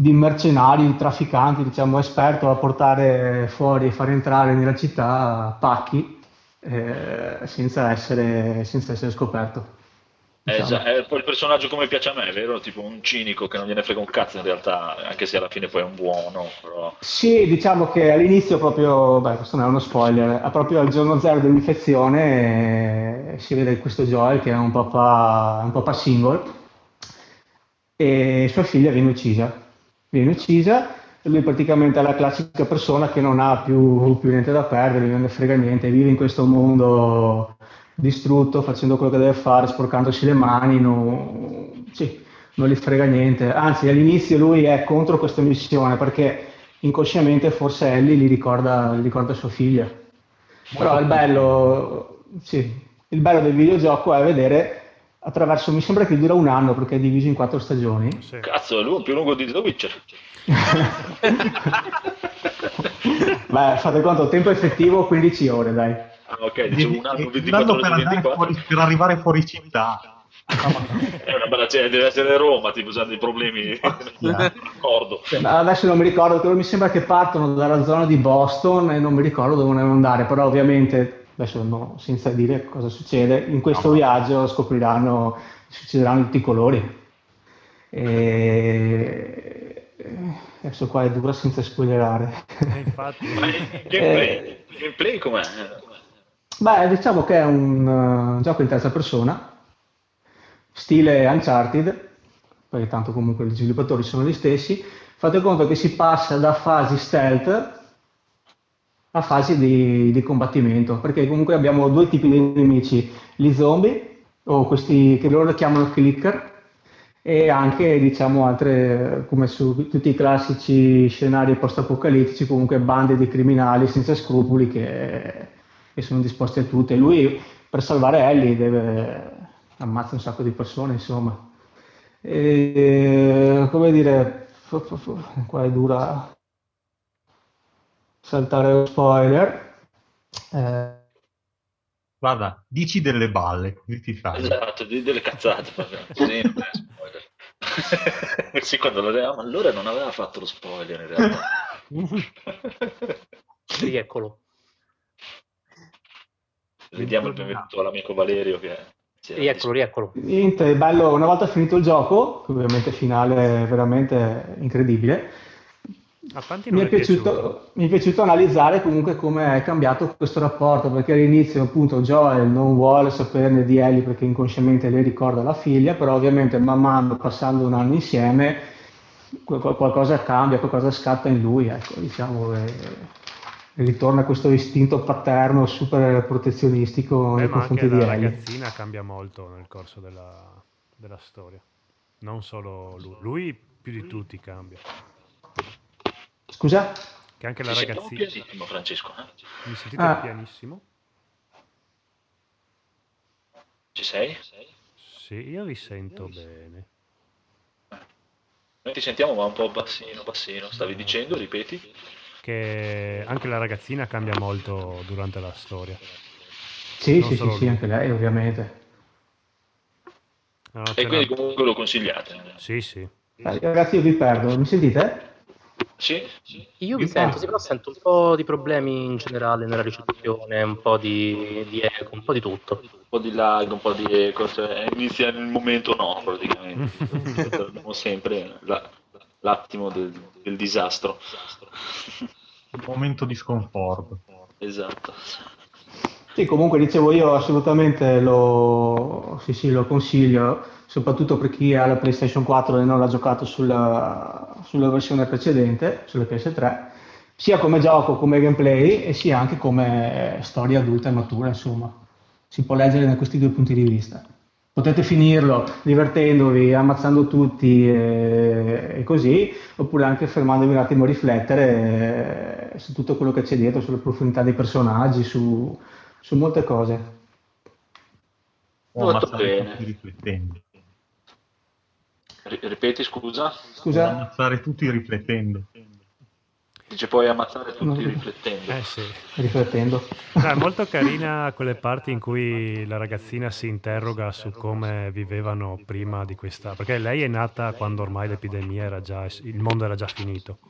di mercenario, di trafficante, diciamo, esperto a portare fuori e far entrare nella città pacchi eh, senza essere, senza essere scoperto. Eh, diciamo. è poi il personaggio come piace a me, vero? Tipo un cinico che non gliene frega un cazzo in realtà, anche se alla fine poi è un buono, però... Sì, diciamo che all'inizio proprio, beh, questo non è uno spoiler, è proprio al giorno zero dell'infezione eh, si vede questo Joel che è un papà, un papà single e sua figlia viene uccisa. Viene uccisa e lui praticamente è la classica persona che non ha più, più niente da perdere, non ne frega niente, vive in questo mondo distrutto, facendo quello che deve fare, sporcandosi le mani, non, sì, non gli frega niente. Anzi, all'inizio lui è contro questa missione perché inconsciamente forse Ellie gli ricorda, gli ricorda sua figlia. Però il bello, sì, il bello del videogioco è vedere attraverso, mi sembra che dura un anno perché è diviso in quattro stagioni. Sì. Cazzo, è lui più lungo di The Witcher. Beh, fate conto, tempo effettivo 15 ore, dai. Ah, ok, dicevo un anno un 24 anno per, ore su andare 24. fuori- per arrivare fuori città. È una bella gente, deve essere Roma, tipo usando i problemi. D'accordo. Adesso non mi ricordo, però mi sembra che partono dalla zona di Boston e non mi ricordo dove volevano andare, però ovviamente, adesso no, senza dire cosa succede, in questo No. viaggio scopriranno, succederanno tutti i colori. E... Adesso qua è dura senza spoilerare. E infatti, Ma il gameplay, il gameplay com'è? Beh, diciamo che è un eh, gioco in terza persona, stile Uncharted, perché tanto comunque gli sviluppatori sono gli stessi. Fate conto che si passa da fasi stealth a fasi di, di combattimento, perché comunque abbiamo due tipi di nemici, gli zombie, o questi che loro chiamano clicker, e anche diciamo altre, come su tutti i classici scenari post-apocalittici, comunque bande di criminali senza scrupoli che, che sono disposti a tutto. E lui per salvare Ellie deve ammazza un sacco di persone, insomma. E, come dire, qua è dura saltare lo spoiler. Eh, Guarda, dici delle balle, ti fai. Esatto, di- delle cazzate. Sì, non è spoiler. sì, quando lo ma allora non aveva fatto lo spoiler in realtà. Rieccolo. Ridiamo il benvenuto all'amico Valerio che Rieccolo, rieccolo. Niente, bello, una volta finito il gioco, ovviamente finale veramente incredibile, mi è, piaciuto, mi è piaciuto analizzare comunque come è cambiato questo rapporto, perché all'inizio appunto Joel non vuole saperne di Ellie perché inconsciamente le ricorda la figlia, però ovviamente man mano passando un anno insieme qual- qual- qualcosa cambia, qualcosa scatta in lui, ecco, diciamo, e, e ritorna questo istinto paterno super protezionistico Beh, nei confronti di la Ellie. ragazzina cambia molto nel corso della, della storia. Non solo lui. Lui più di tutti cambia. Scusa? Che anche la Ti ragazzina... pianissimo, Francesco. eh? Mi sentite Ah. pianissimo? Ci sei? Sì, io vi sento bene. Noi ti sentiamo ma un po' bassino, bassino. Stavi dicendo, ripeti? Che anche la ragazzina cambia molto durante la storia. Sì, Non sì, sì, sì, anche lei ovviamente. No, E c'è quindi la- comunque lo consigliate. Sì, sì. Eh, Ragazzi, io vi perdo, mi sentite? Sì? Sì. Io Io sento, sì, però sento un po' di problemi in generale nella ricezione, un po' di, di eco, un po' di tutto. Un po' di lag, un po' di eco, cioè inizia nel momento no, praticamente. Abbiamo sempre la- l'attimo del, del disastro. Un momento di sconforto. Esatto. Sì, comunque dicevo io assolutamente lo, sì, sì, lo consiglio, soprattutto per chi ha la PlayStation 4 e non l'ha giocato sulla, sulla versione precedente, sulla PS3, sia come gioco, come gameplay e sia anche come storia adulta e matura, insomma. Si può leggere da questi due punti di vista. Potete finirlo divertendovi, ammazzando tutti e, e così, oppure anche fermandovi un attimo a riflettere eh, su tutto quello che c'è dietro, sulle profondità dei personaggi, su, su molte cose. Molto bene. Ripeti, scusa? Scusa? ammazzare tutti riflettendo. Dice puoi ammazzare tutti No. riflettendo. Eh sì. Riflettendo. No, è molto carina quelle parti in cui la ragazzina si interroga su come vivevano prima di questa... Perché lei è nata quando ormai l'epidemia era già... il mondo era già finito.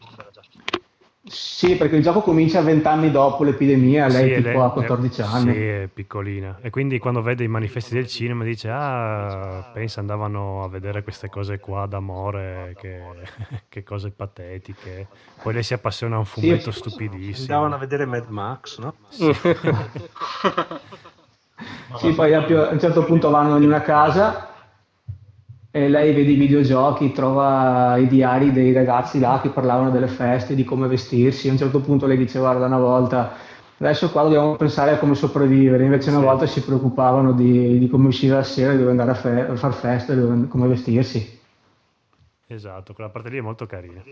Sì, perché il gioco comincia vent'anni dopo l'epidemia, lei Sì, tipo e ha 14 anni. Sì, è piccolina. E quindi quando vede i manifesti del cinema dice, ah, pensa andavano a vedere queste cose qua d'amore, che, che cose patetiche. Poi lei si appassiona a un fumetto Sì. stupidissimo. Andavano a vedere Mad Max, no? Sì, poi a più- a un certo punto vanno in una casa e lei vede i videogiochi, trova i diari dei ragazzi là che parlavano delle feste, di come vestirsi. A un certo punto lei dice, guarda, una volta, adesso qua dobbiamo pensare a come sopravvivere. Invece una Sì. volta si preoccupavano di, di come uscire la sera, di dove andare a, fe- a far feste, dove- come vestirsi. Esatto, quella parte lì è molto carina.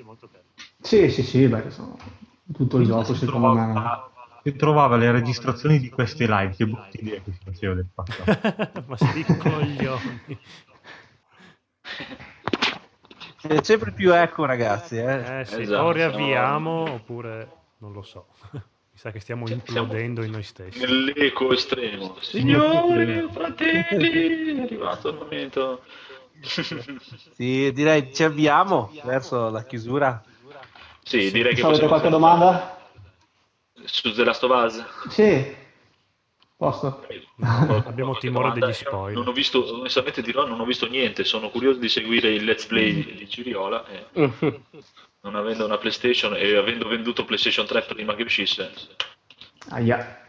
Sì, sì, sì, beh, insomma, tutto il gioco Si secondo me. trovava, si trovava le registrazioni di queste live, che brutte idee che si faceva del passato. Ma sti coglioni. C'è sempre più eco, ragazzi. Eh. Eh sì, Esatto, o riavviamo oppure non lo so. Mi sa che stiamo implodendo in noi stessi. Nell'eco estremo. Signori, fratelli, è arrivato il momento. Sì, direi ci avviamo verso la chiusura. Sì, direi che Avete qualche fare- domanda? su The Last of Us. Sì. Posto? Abbiamo timore domanda? degli spoiler. Non ho visto, onestamente dirò, non ho visto niente. Sono curioso di seguire il let's play di, di Ciriola. E non avendo una PlayStation e avendo venduto PlayStation 3 prima che uscisse, Aia.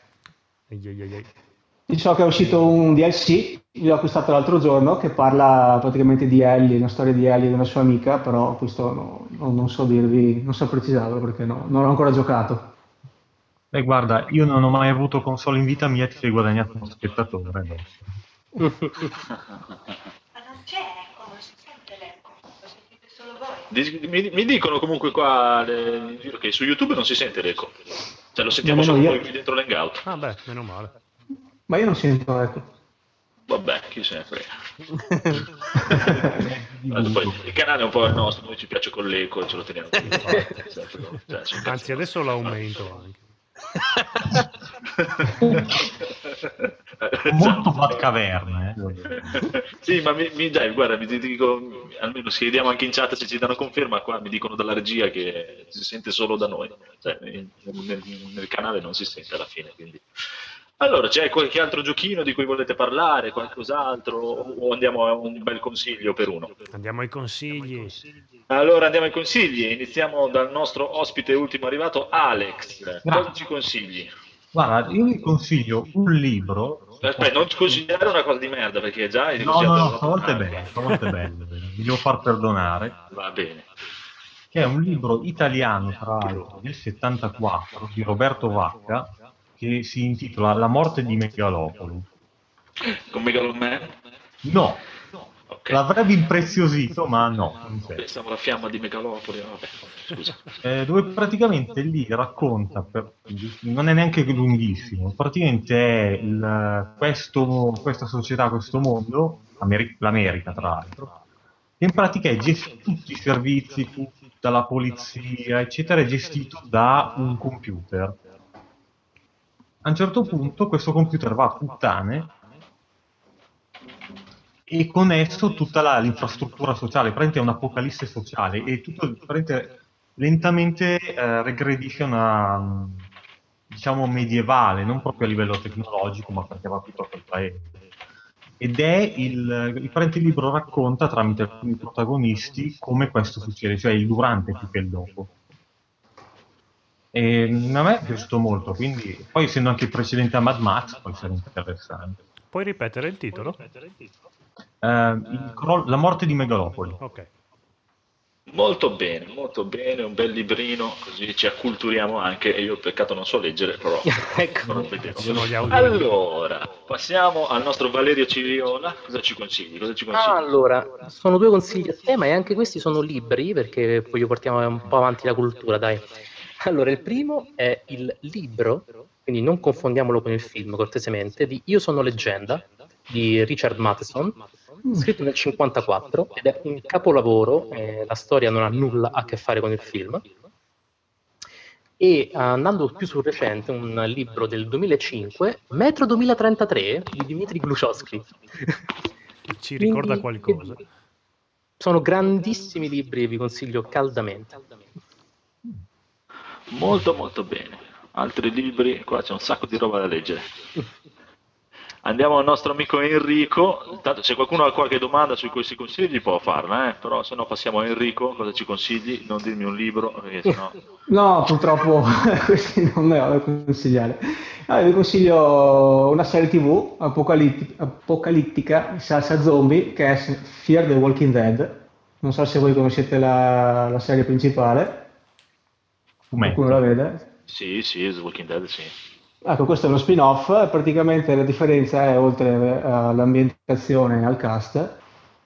Ei, ei. Io so che è uscito un DLC, l'ho acquistato l'altro giorno, che parla praticamente di Ellie, una storia di Ellie e di una sua amica, però questo no- no- non so dirvi, non so precisarlo perché no- non l'ho ancora giocato. Beh, guarda, io non ho mai avuto console in vita mia, ti sei guadagnato uno spettatore. Ma non c'è eco, non si sente l'eco, lo sentite solo voi. Mi, mi dicono comunque qua le- che su YouTube non si sente l'eco. Cioè lo sentiamo solo io. qui dentro l'hangout. Ah beh, meno male. Ma io non sento, ecco. Vabbè, chi se ne frega. Poi il canale è un po' il nostro, noi ci piace con l'eco ce lo teniamo qui. Cioè, cazzo Anzi, adesso l'aumento anche. Molto Esatto. Batcaverna, eh. sì, ma mi, mi- dai, guarda, mi dico, almeno se chiediamo anche in chat se ci danno conferma, qua mi dicono dalla regia che si sente solo da noi, cioè, nel- nel canale non si sente alla fine. Quindi. Allora, c'è qualche altro giochino di cui volete parlare, qualcos'altro, o andiamo a un bel consiglio per uno? Andiamo ai consigli. Allora andiamo ai consigli, iniziamo dal nostro ospite ultimo arrivato, Alex. Cosa ci consigli? Guarda, io vi consiglio un libro. Aspetta, non consigliare una cosa di merda perché già hai No, no, no, stavolta è bello, stavolta è bello, vi devo far perdonare. Va bene. che è un libro italiano, tra l'altro, del 74, di Roberto Vacca, che si intitola La morte di Megalopoli. Con Megaloman? No, Ok. l'avrebbe impreziosito, ma no, non. Pensavo alla fiamma di Megalopoli, vabbè, scusa. Eh, dove praticamente lì racconta, per- non è neanche lunghissimo, praticamente è il- questo- questa società, questo mondo, Ameri- l'America tra l'altro, che in pratica è gestito, tutti i servizi, tutta la polizia, eccetera, è gestito da un computer. A un certo punto questo computer va a puttane e con esso tutta la- l'infrastruttura sociale, praticamente è un'apocalisse sociale e tutto lentamente eh, regredisce una diciamo medievale, non proprio a livello tecnologico, ma perché va a quel paese. Ed è il, il il libro racconta tramite alcuni protagonisti come questo succede, cioè il durante più che il dopo. E mh, a me è piaciuto molto, quindi poi essendo anche il precedente a Mad Max può essere interessante. Puoi ripetere il titolo? Eh, il cro- la morte di Megalopoli. Ok. Molto bene, molto bene, un bel librino, così ci acculturiamo anche, e io peccato non so leggere, però Ecco. non vedevo. Sono gli audio. Allora, passiamo al nostro Valerio Ciriola, cosa ci consigli? Cosa ci consigli? Allora, sono due consigli a tema e anche questi sono libri perché poi portiamo un po' avanti la cultura, dai. Allora, il primo è il libro, quindi non confondiamolo con il film, cortesemente, di Io sono leggenda di Richard Matheson, scritto nel 54 ed è un capolavoro, eh, la storia non ha nulla a che fare con il film. E andando più sul recente, un libro del 2005, Metro 2033 di Dmitry Gluchowski. Ci ricorda Quindi- qualcosa. Sono grandissimi libri vi consiglio caldamente. Molto molto bene. Altri libri, qua c'è un sacco di roba da leggere. Andiamo al nostro amico Enrico. Tanto se qualcuno ha qualche domanda su questi consigli può farla, eh? però se no passiamo a Enrico, cosa ci consigli? Non dirmi un libro, perché sennò... No, purtroppo questi non ne ho da consigliare. Ah, vi consiglio una serie TV apocalitti- apocalittica, salsa zombie, che è Fear the Walking Dead. Non so se voi conoscete la, la serie principale. Fumetto. Qualcuno la vede? Sì, sì, The Walking Dead, sì. Ecco, questo è uno spin-off, praticamente la differenza è, oltre eh, all'ambientazione e al cast,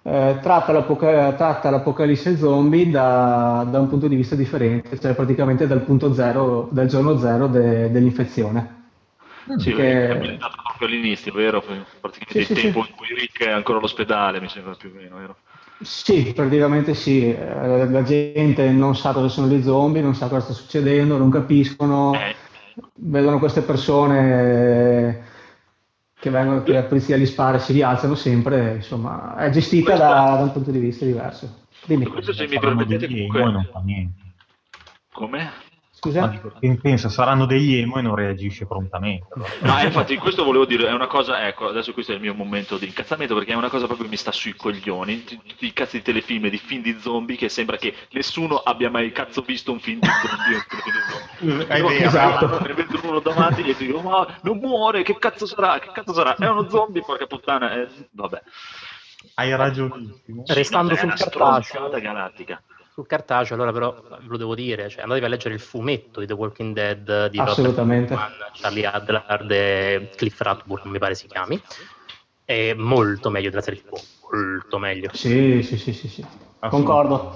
eh, tratta, l'apocalisse tratta l'apocalisse zombie da, da un punto di vista differente, cioè praticamente dal punto zero, dal giorno zero de- dell'infezione. Sì, Che- è ambientato proprio all'inizio, vero? Praticamente Sì, il sì, sì. tempo in cui Rick è ancora all'ospedale, mi sembra più o meno, vero? Sì, praticamente sì, eh, la gente non sa cosa sono gli zombie, non sa cosa sta succedendo, non capiscono. Eh, vedono queste persone che vengono che la polizia li spara e si rialzano sempre, insomma, è gestita da, da un punto di vista diverso. Dimmi. Questo se mi permettete comunque... non fa niente. Come? Scusa? dico, pensa, saranno degli emo e non reagisce prontamente. allora. Ma infatti questo volevo dire, è una cosa, ecco, adesso questo è il mio momento di incazzamento perché è una cosa proprio che mi sta sui coglioni, tutti i cazzi di telefilm e di film di zombie che sembra che nessuno abbia mai cazzo visto un film di zombie o un telefilm di zombie. È Io vero. Esatto. ne vedo uno davanti e dico, ma non muore, che cazzo sarà, che cazzo sarà? È uno zombie, porca puttana, eh, vabbè. Hai ragionissimo. Restando no, sul una cartaceo. galattica. Sul cartaceo, allora però ve lo devo dire, cioè, andatevi a leggere il fumetto di The Walking Dead di Assolutamente. Robert Charlie Adler e Cliff Rathburn, mi pare si chiami. È molto meglio della serie TV, molto meglio. Sì, sì, sì, sì, sì. Concordo.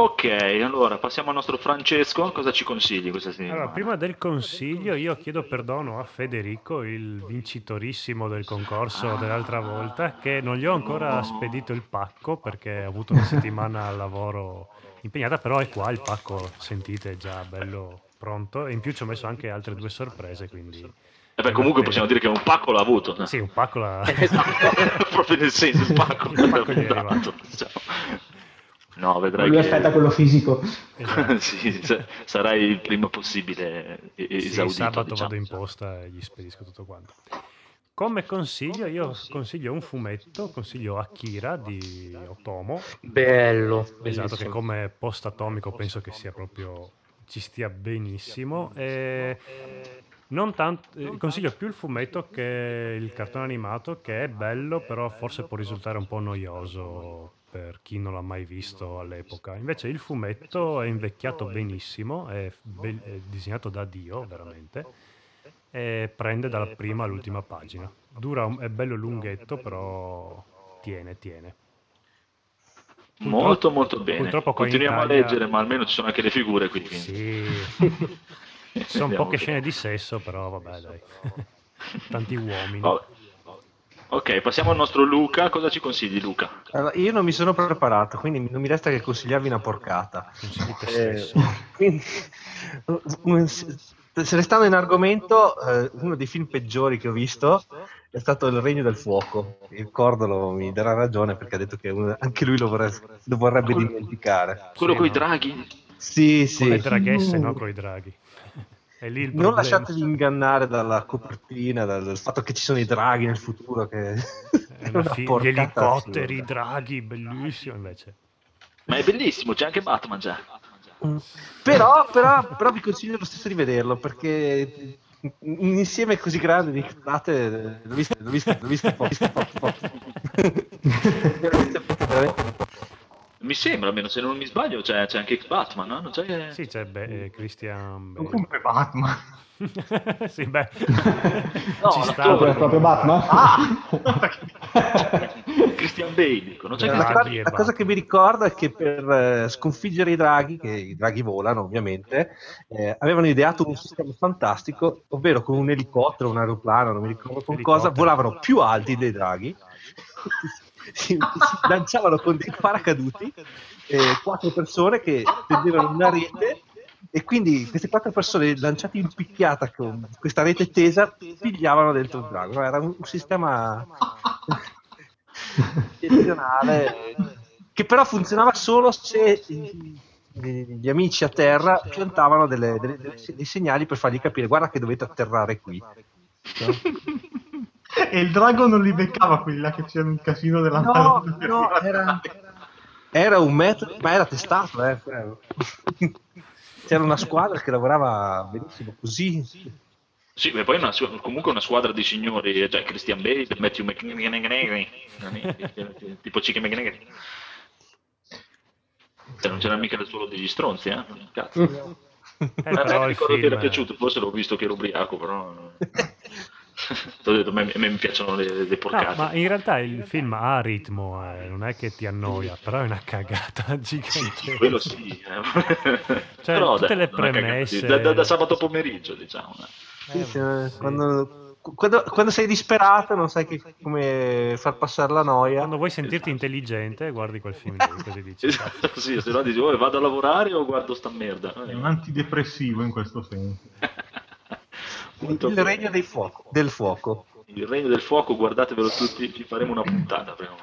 Ok, allora passiamo al nostro Francesco, cosa ci consigli questa settimana? Allora, prima del consiglio, io chiedo perdono a Federico, il vincitorissimo del concorso dell'altra volta, che non gli ho ancora spedito il pacco perché ha avuto una settimana al lavoro impegnata, però è qua il pacco, sentite, è già bello pronto. E in più ci ho messo anche altre due sorprese, quindi... Eh beh, comunque possiamo dire che un pacco l'ha avuto. no? Sì, un pacco la... Proprio nel senso, il pacco, Il pacco gli è l'ha arrivato. diciamo. No, vedrai Lui che... aspetta quello fisico. Esatto. sì, sa- sarai il prima possibile e- e- Sì, esaudito. sabato diciamo. vado in posta e gli spedisco tutto quanto. Come consiglio, io consiglio un fumetto, consiglio Akira di Otomo. Bello, Esatto, che come post atomico penso che sia proprio ci stia benissimo. E non tanto, eh, consiglio più il fumetto che il cartone animato, che è bello, però forse può risultare un po' noioso per chi non l'ha mai visto all'epoca. Invece il fumetto è invecchiato benissimo, è, be- è disegnato da Dio, veramente, e prende dalla prima all'ultima pagina. Dura, un- è bello lunghetto, però tiene, tiene. Molto molto bene. purtroppo Continuiamo Italia- a leggere, ma almeno ci sono anche le figure qui. quindi. Sì, sono poche scene di sesso, però vabbè, dai. Tanti uomini. Vabbè. Ok, passiamo al nostro Luca. Cosa ci consigli, Luca? Allora, io non mi sono preparato, quindi non mi resta che consigliarvi una porcata. Eh, quindi, se restando in argomento, eh, uno dei film peggiori che ho visto è stato Il Regno del Fuoco. Il Cordolo mi darà ragione perché ha detto che anche lui lo, vorre- lo vorrebbe Quello- dimenticare. Quello Sì, con i no? draghi? Sì, Con sì. le draghesse, no? Con i draghi. È lì il Non lasciatevi ingannare dalla copertina, dal, dal fatto che ci sono i draghi nel futuro. Che È una fi- gli elicotteri, i draghi, bellissimo invece. Ma è bellissimo, c'è anche Batman già. Però, però, però vi consiglio lo stesso di vederlo perché un insieme così grande di cazzate l'ho visto, l'ho visto, l'ho visto poco, visto poco, poco. L'ho visto poco, veramente. Mi sembra, almeno se non mi sbaglio, c'è, c'è anche Batman, no? Non c'è... Sì, c'è Be- eh, Christian Bale. Comunque Batman. sì, beh, No, ci sta. Proprio, proprio Batman? Christian Bale, dico. Non c'è La, cosa- la cosa che mi ricordo è che per eh, sconfiggere i draghi, che i draghi volano ovviamente, eh, avevano ideato un sistema fantastico, ovvero con un elicottero, un aeroplano, non mi ricordo con cosa, volavano più alti dei draghi, si, lanciavano con dei paracaduti, eh, quattro persone che tendevano una rete e quindi queste quattro persone lanciate in picchiata con questa rete tesa pigliavano dentro il drago. No, Era un, un sistema eccezionale che però funzionava solo se i- gli amici a terra piantavano delle- delle- delle- dei segnali per fargli capire guarda che dovete atterrare qui. No? e il drago non li beccava quelli là che c'erano un casino della No, no, era, era un metro, ma era testato, eh. C'era una squadra che lavorava benissimo così. Sì, e poi una, comunque una squadra di signori, cioè Christian Bale, Matthew McNaghy, tipo Chicken McNaghy. Cioè, non c'era mica solo degli stronzi, eh? Cazzo. Eh, però ricordo che era piaciuto, forse l'ho visto che ero ubriaco, però... T'ho detto, a me, a me mi piacciono le, le No, porcate. ma in realtà il film ha ritmo, eh, non è che ti annoia, però è una cagata gigante. Quello sì. eh. Però, tutte dai, le premesse- Da, da- da sabato pomeriggio, diciamo. eh. Sì, sì, Eh, sì. Quando, quando- quando sei disperato non sai che- come far passare la noia. Quando vuoi sentirti intelligente, guardi quel film lì, così dici. Esatto, sì, se no dici, oh, vado a lavorare o guardo sta merda. È un antidepressivo in questo senso. Molto Il regno dei fuoco, del fuoco. Il regno del fuoco, guardatevelo tutti, ci faremo una puntata prima.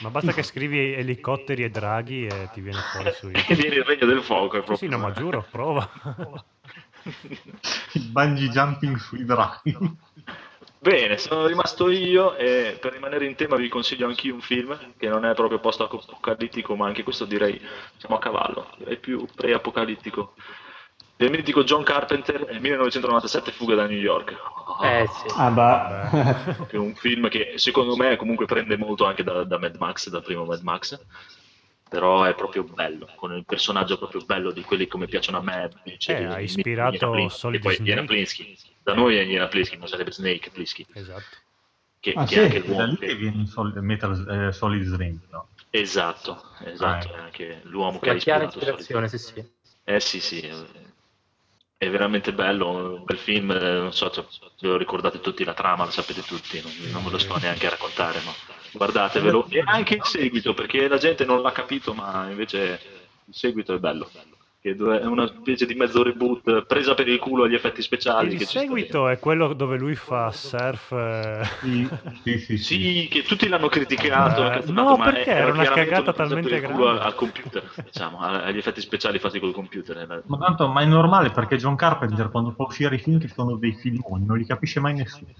Ma basta che scrivi elicotteri e draghi e ti viene fuori su E viene il regno del fuoco, Sì, proprio. sì, no, ma giuro, prova. Il bungee jumping sui draghi. Bene, sono rimasto io e per rimanere in tema vi consiglio anch'io un film che non è proprio post-apocalittico, ma anche questo direi siamo a cavallo, direi più pre-apocalittico. Del mitico John Carpenter, nel 1997 Fuga da New York. Eh sì. Ah, bah. È un film che secondo me comunque prende molto anche da, da Mad Max, dal primo Mad Max, però è proprio bello, con il personaggio proprio bello di quelli come piacciono a me. invece Eh, ha ispirato Solid e poi Snake. Iena Plinsky. Da noi è Iena Plinsky, ma sarebbe Snake Plinsky, Esatto. che, Ah, che sì? è anche l'uomo lì che- viene sol- Metal eh, Solid Snake, no? Esatto, esatto, Ah, è anche l'uomo che ha ispirato ispirazione, sì sì. Eh sì, sì, è veramente bello, un bel film, eh, non so se lo ricordate tutti la trama, lo sapete tutti, non, non ve lo sto neanche a raccontare, ma guardatevelo. E anche il seguito, perché la gente non l'ha capito, ma invece il seguito è bello. Che è una specie di mezzo reboot presa per il culo agli effetti speciali. Il che ci sta seguito è quello dove lui fa surf. eh, Sì, sì, sì. sì. Sì, che tutti l'hanno criticato, Eh, no, ma perché era era una cagata presa per il talmente culo grande. al computer, diciamo, agli effetti speciali fatti col computer. era- Ma tanto, ma è normale perché John Carpenter quando fa uscire i film che sono dei filmoni non li capisce mai nessuno.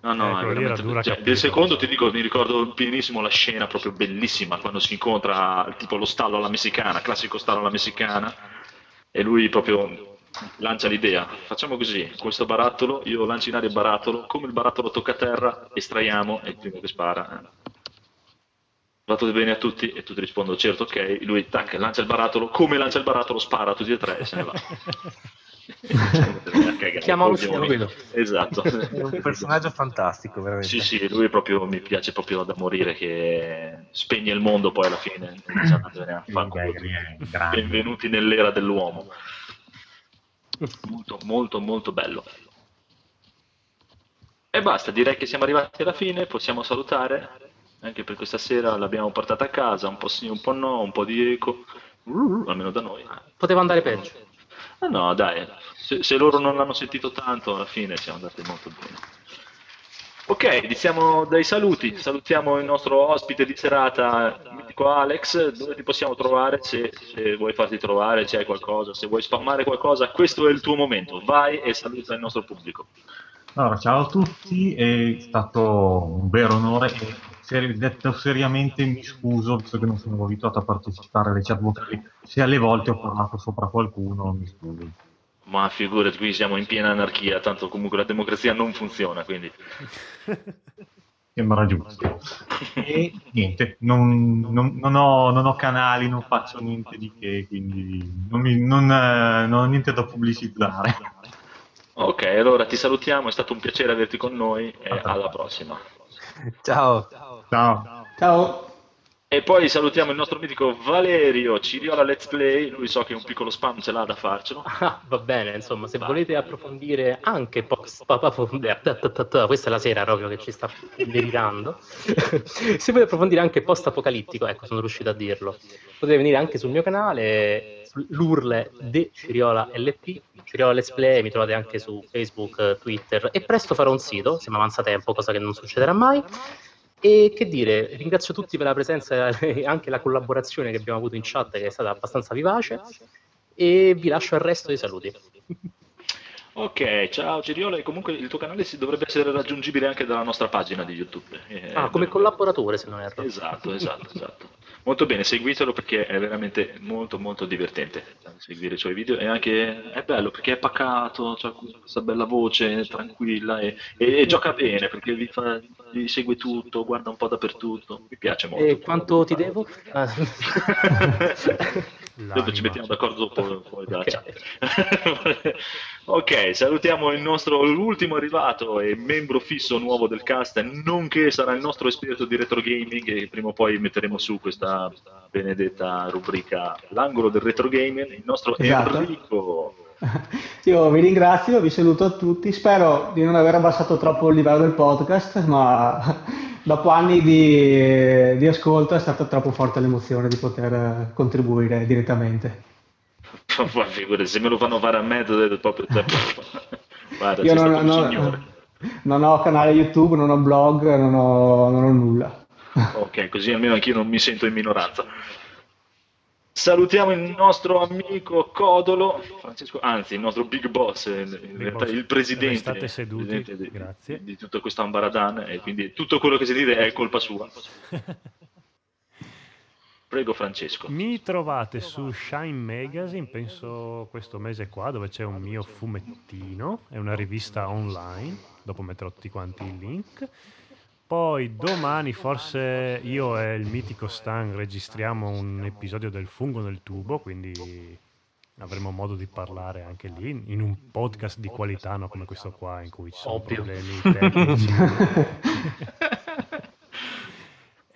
No, no, Eh, era dura cioè, del secondo ti dico, mi ricordo benissimo la scena proprio bellissima quando si incontra tipo lo stallo alla messicana, classico stallo alla messicana, e lui proprio lancia l'idea, facciamo così, questo barattolo, io lancio in aria il barattolo, come il barattolo tocca a terra, estraiamo, e il primo che spara. eh. Va tutto bene a tutti e tutti rispondono certo ok, lui tac, lancia il barattolo, come lancia il barattolo spara a tutti e tre e se ne va. Chiamalo Coglioni. subito. Esatto. È un personaggio fantastico, veramente. Sì, sì, lui proprio mi piace proprio da morire che spegne il mondo poi alla fine. Benvenuti nell'era dell'uomo. Molto, molto, molto bello. E basta, direi che siamo arrivati alla fine, possiamo salutare. Anche per questa sera l'abbiamo portata a casa, un po' sì, un po' no, un po' di eco, Uh, almeno da noi. Poteva andare peggio. Ah no, dai, se, se loro non l'hanno sentito tanto, alla fine siamo andati molto bene. Ok, iniziamo dai saluti. Salutiamo il nostro ospite di serata, mitico Alex. Dove ti possiamo trovare? Se, se vuoi farti trovare, hai qualcosa, se vuoi spammare qualcosa, questo è il tuo momento. Vai e saluta il nostro pubblico. Allora, ciao a tutti, è stato un vero onore e seri- detto seriamente mi scuso, visto che non sono abituato a partecipare alle chat vocali, se alle volte ho parlato sopra qualcuno, mi scuso. Ma figurati, qui siamo in piena anarchia, tanto comunque la democrazia non funziona, quindi... Sembra giusto. E niente, non, non- non ho, non ho canali, non faccio niente di che, quindi non, mi- non, eh, non ho niente da pubblicizzare. Ok, allora ti salutiamo, è stato un piacere averti con noi e alla prossima. Ciao. Ciao. Ciao. E poi salutiamo il nostro mitico Valerio Ciriola Let's Play, lui so che un piccolo spam ce l'ha da farcelo. Ah, va bene, insomma, se volete approfondire anche post questa è la sera proprio che ci sta delirando. se volete approfondire anche post apocalittico, ecco, sono riuscito a dirlo. Potete venire anche sul mio canale, sull'urle de Ciriola LP, Ciriola Let's Play, mi trovate anche su Facebook, Twitter e presto farò un sito, se mi avanza tempo, cosa che non succederà mai. E che dire, ringrazio tutti per la presenza e anche la collaborazione che abbiamo avuto in chat, che è stata abbastanza vivace. E vi lascio il resto dei saluti. Ok, ciao Ciriola, e comunque il tuo canale si dovrebbe essere raggiungibile anche dalla nostra pagina di YouTube. Eh, Ah, come collaboratore, se non erro. Esatto, esatto, esatto. Molto bene, seguitelo perché è veramente molto molto divertente seguire i suoi video e anche è bello perché è pacato, ha questa bella voce tranquilla e, e- e gioca bene perché vi, fa- vi segue tutto, guarda un po' dappertutto, mi piace molto. E quanto ti devo? Ah. Dopo ci mettiamo d'accordo dopo poi dalla Ok. salutiamo il nostro l'ultimo arrivato e membro fisso nuovo del cast, nonché sarà il nostro esperto di retro gaming e prima o poi metteremo su questa benedetta rubrica L'angolo del retro gaming, il nostro Esatto. Enrico. Io vi ringrazio, vi saluto a tutti. Spero di non aver abbassato troppo il livello del podcast, ma dopo anni di, di ascolto è stata troppo forte l'emozione di poter eh, contribuire direttamente. Ma figurati, se me lo fanno fare a me, dovete proprio... Guarda, Io non, stato un non- signore. non ho canale YouTube, non ho blog, non ho, non ho nulla. Ok, così almeno anch'io non mi sento in minoranza. Salutiamo il nostro amico Codolo, Francesco, anzi il nostro big boss, in realtà boss. il presidente, seduti, presidente di, di tutto questo ambaradan e quindi tutto quello che si dice è colpa sua. Prego Francesco. Mi trovate su Shine Magazine, penso questo mese qua, dove c'è un mio fumettino, è una rivista online, dopo metterò tutti quanti i link. Poi domani forse io e il mitico Stan registriamo un episodio del fungo nel tubo, quindi avremo modo di parlare anche lì, in un podcast di qualità, no come questo qua in cui ci sono Ovvio. problemi tecnici.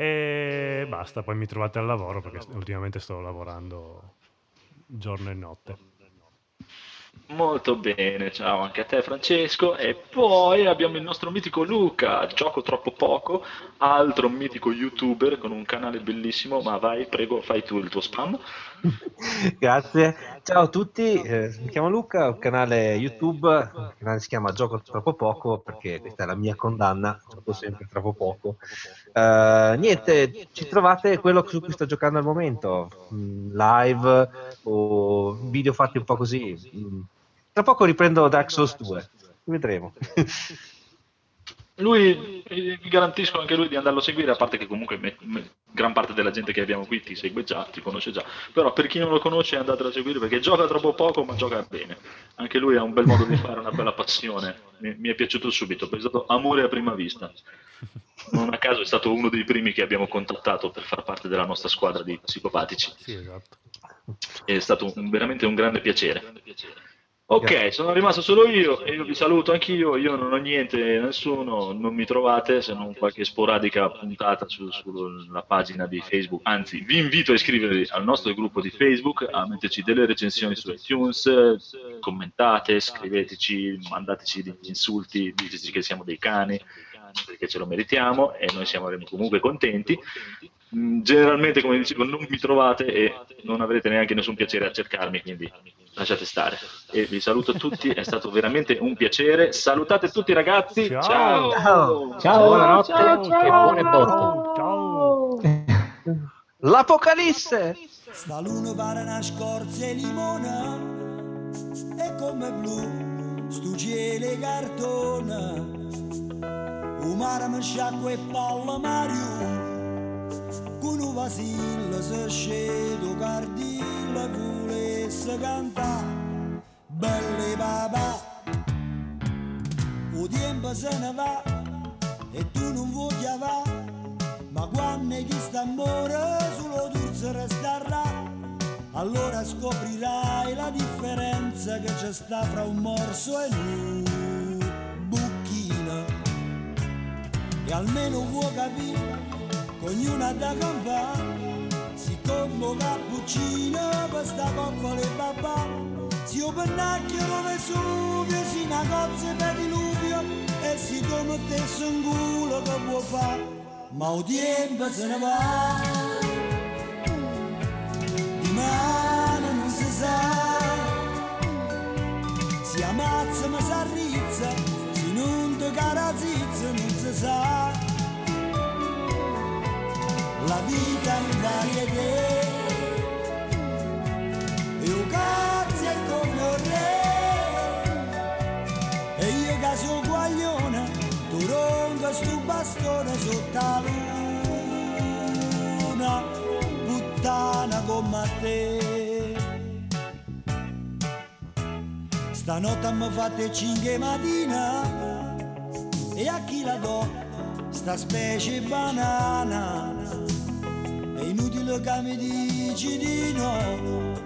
E basta, poi mi trovate al lavoro perché ultimamente sto lavorando giorno e notte. Molto bene, ciao anche a te Francesco. E poi abbiamo il nostro mitico Luca, gioco troppo poco, altro mitico youtuber con un canale bellissimo, ma vai, prego, fai tu il tuo spam. Grazie. Ciao a tutti, eh, mi chiamo Luca, ho un canale YouTube, il canale si chiama Gioco troppo poco perché questa è la mia condanna, gioco sempre troppo poco. Eh, niente, ci trovate quello su cui sto giocando al momento, mm, live o video fatti un po' così. Mm. Tra poco riprendo Dark Souls 2, vedremo. Lui, eh, vi garantisco anche lui di andarlo a seguire, a parte che comunque me- me- gran parte della gente che abbiamo qui ti segue già, ti conosce già, però per chi non lo conosce andatelo a seguire perché gioca troppo poco ma gioca bene. Anche lui ha un bel modo di fare, una bella passione, mi, mi è piaciuto subito, è stato amore a prima vista. Non a caso è stato uno dei primi che abbiamo contattato per far parte della nostra squadra di psicopatici. Sì, esatto. È stato un- veramente un grande piacere. Ok, Grazie. sono rimasto solo io e io vi saluto anch'io. Io non ho niente, nessuno, non mi trovate se non qualche sporadica puntata su- sulla pagina di Facebook. Anzi, vi invito a iscrivervi al nostro gruppo di Facebook, a metterci delle recensioni su iTunes, commentate, scriveteci, mandateci degli insulti, diteci che siamo dei cani perché ce lo meritiamo e noi siamo comunque contenti. Mm, Generalmente, come dicevo, non mi trovate e non avrete neanche nessun piacere a cercarmi, quindi lasciate stare. E vi saluto tutti, è stato veramente un piacere. Salutate tutti ragazzi, Ciao. ciao! Ciao. Ciao. Buonanotte Ciao, e buone botte. Ciao. L'Apocalisse! Sta luna pare una scorza e limona E come blu stu cielo e cartone O mi sciacqua e palla Mario Con un vasillo se scedo cardillo volesse cantare. Belle papà O tempo se ne va E tu non vuoi va. Ma quando chi sta amore solo tu resterà allora scoprirai la differenza che c'è sta fra un morso e un bucchino e almeno vuoi capire che ognuno ha da campare si combo cappuccino per sta coppola e babà. Si un pennacchio Vesuvio si una cozza per diluvio e si come te un culo che può fare ma il tempo se ne va. Di mano si non ti carazizza non si sa. La vita in varietà e un cazzo è come un re e io che sono guaglione tu ronca sto bastone sotto la luna puttana come te. Stanotte mi fate 5 mattina e a chi la do sta specie banana? È inutile che mi dici di no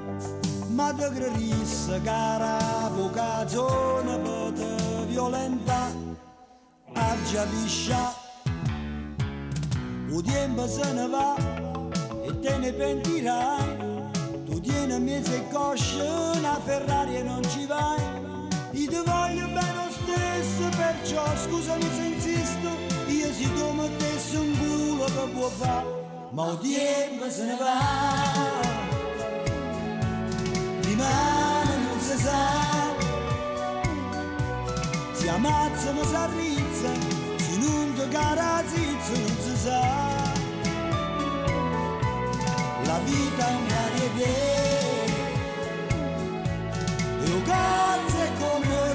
ma te credisse cara vocazione per te violenta a già piscia il tempo se ne va e te ne pentirai. Tu tieni mezzo e cosce una Ferrari e non ci vai. Io ti voglio bene stesso perciò scusami se insisto io si tu mettessi un culo che può fare ma tempo se ne va. Di mano non si sa. Mazza mi s'arrizza, se non ti carazizza non si sa. La vita è un varietà, e un cazzo è come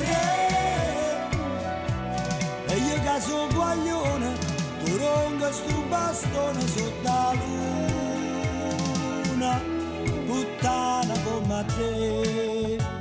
da suo guaglione, tu turonga sto bastone sotto la luna, puttana come a te.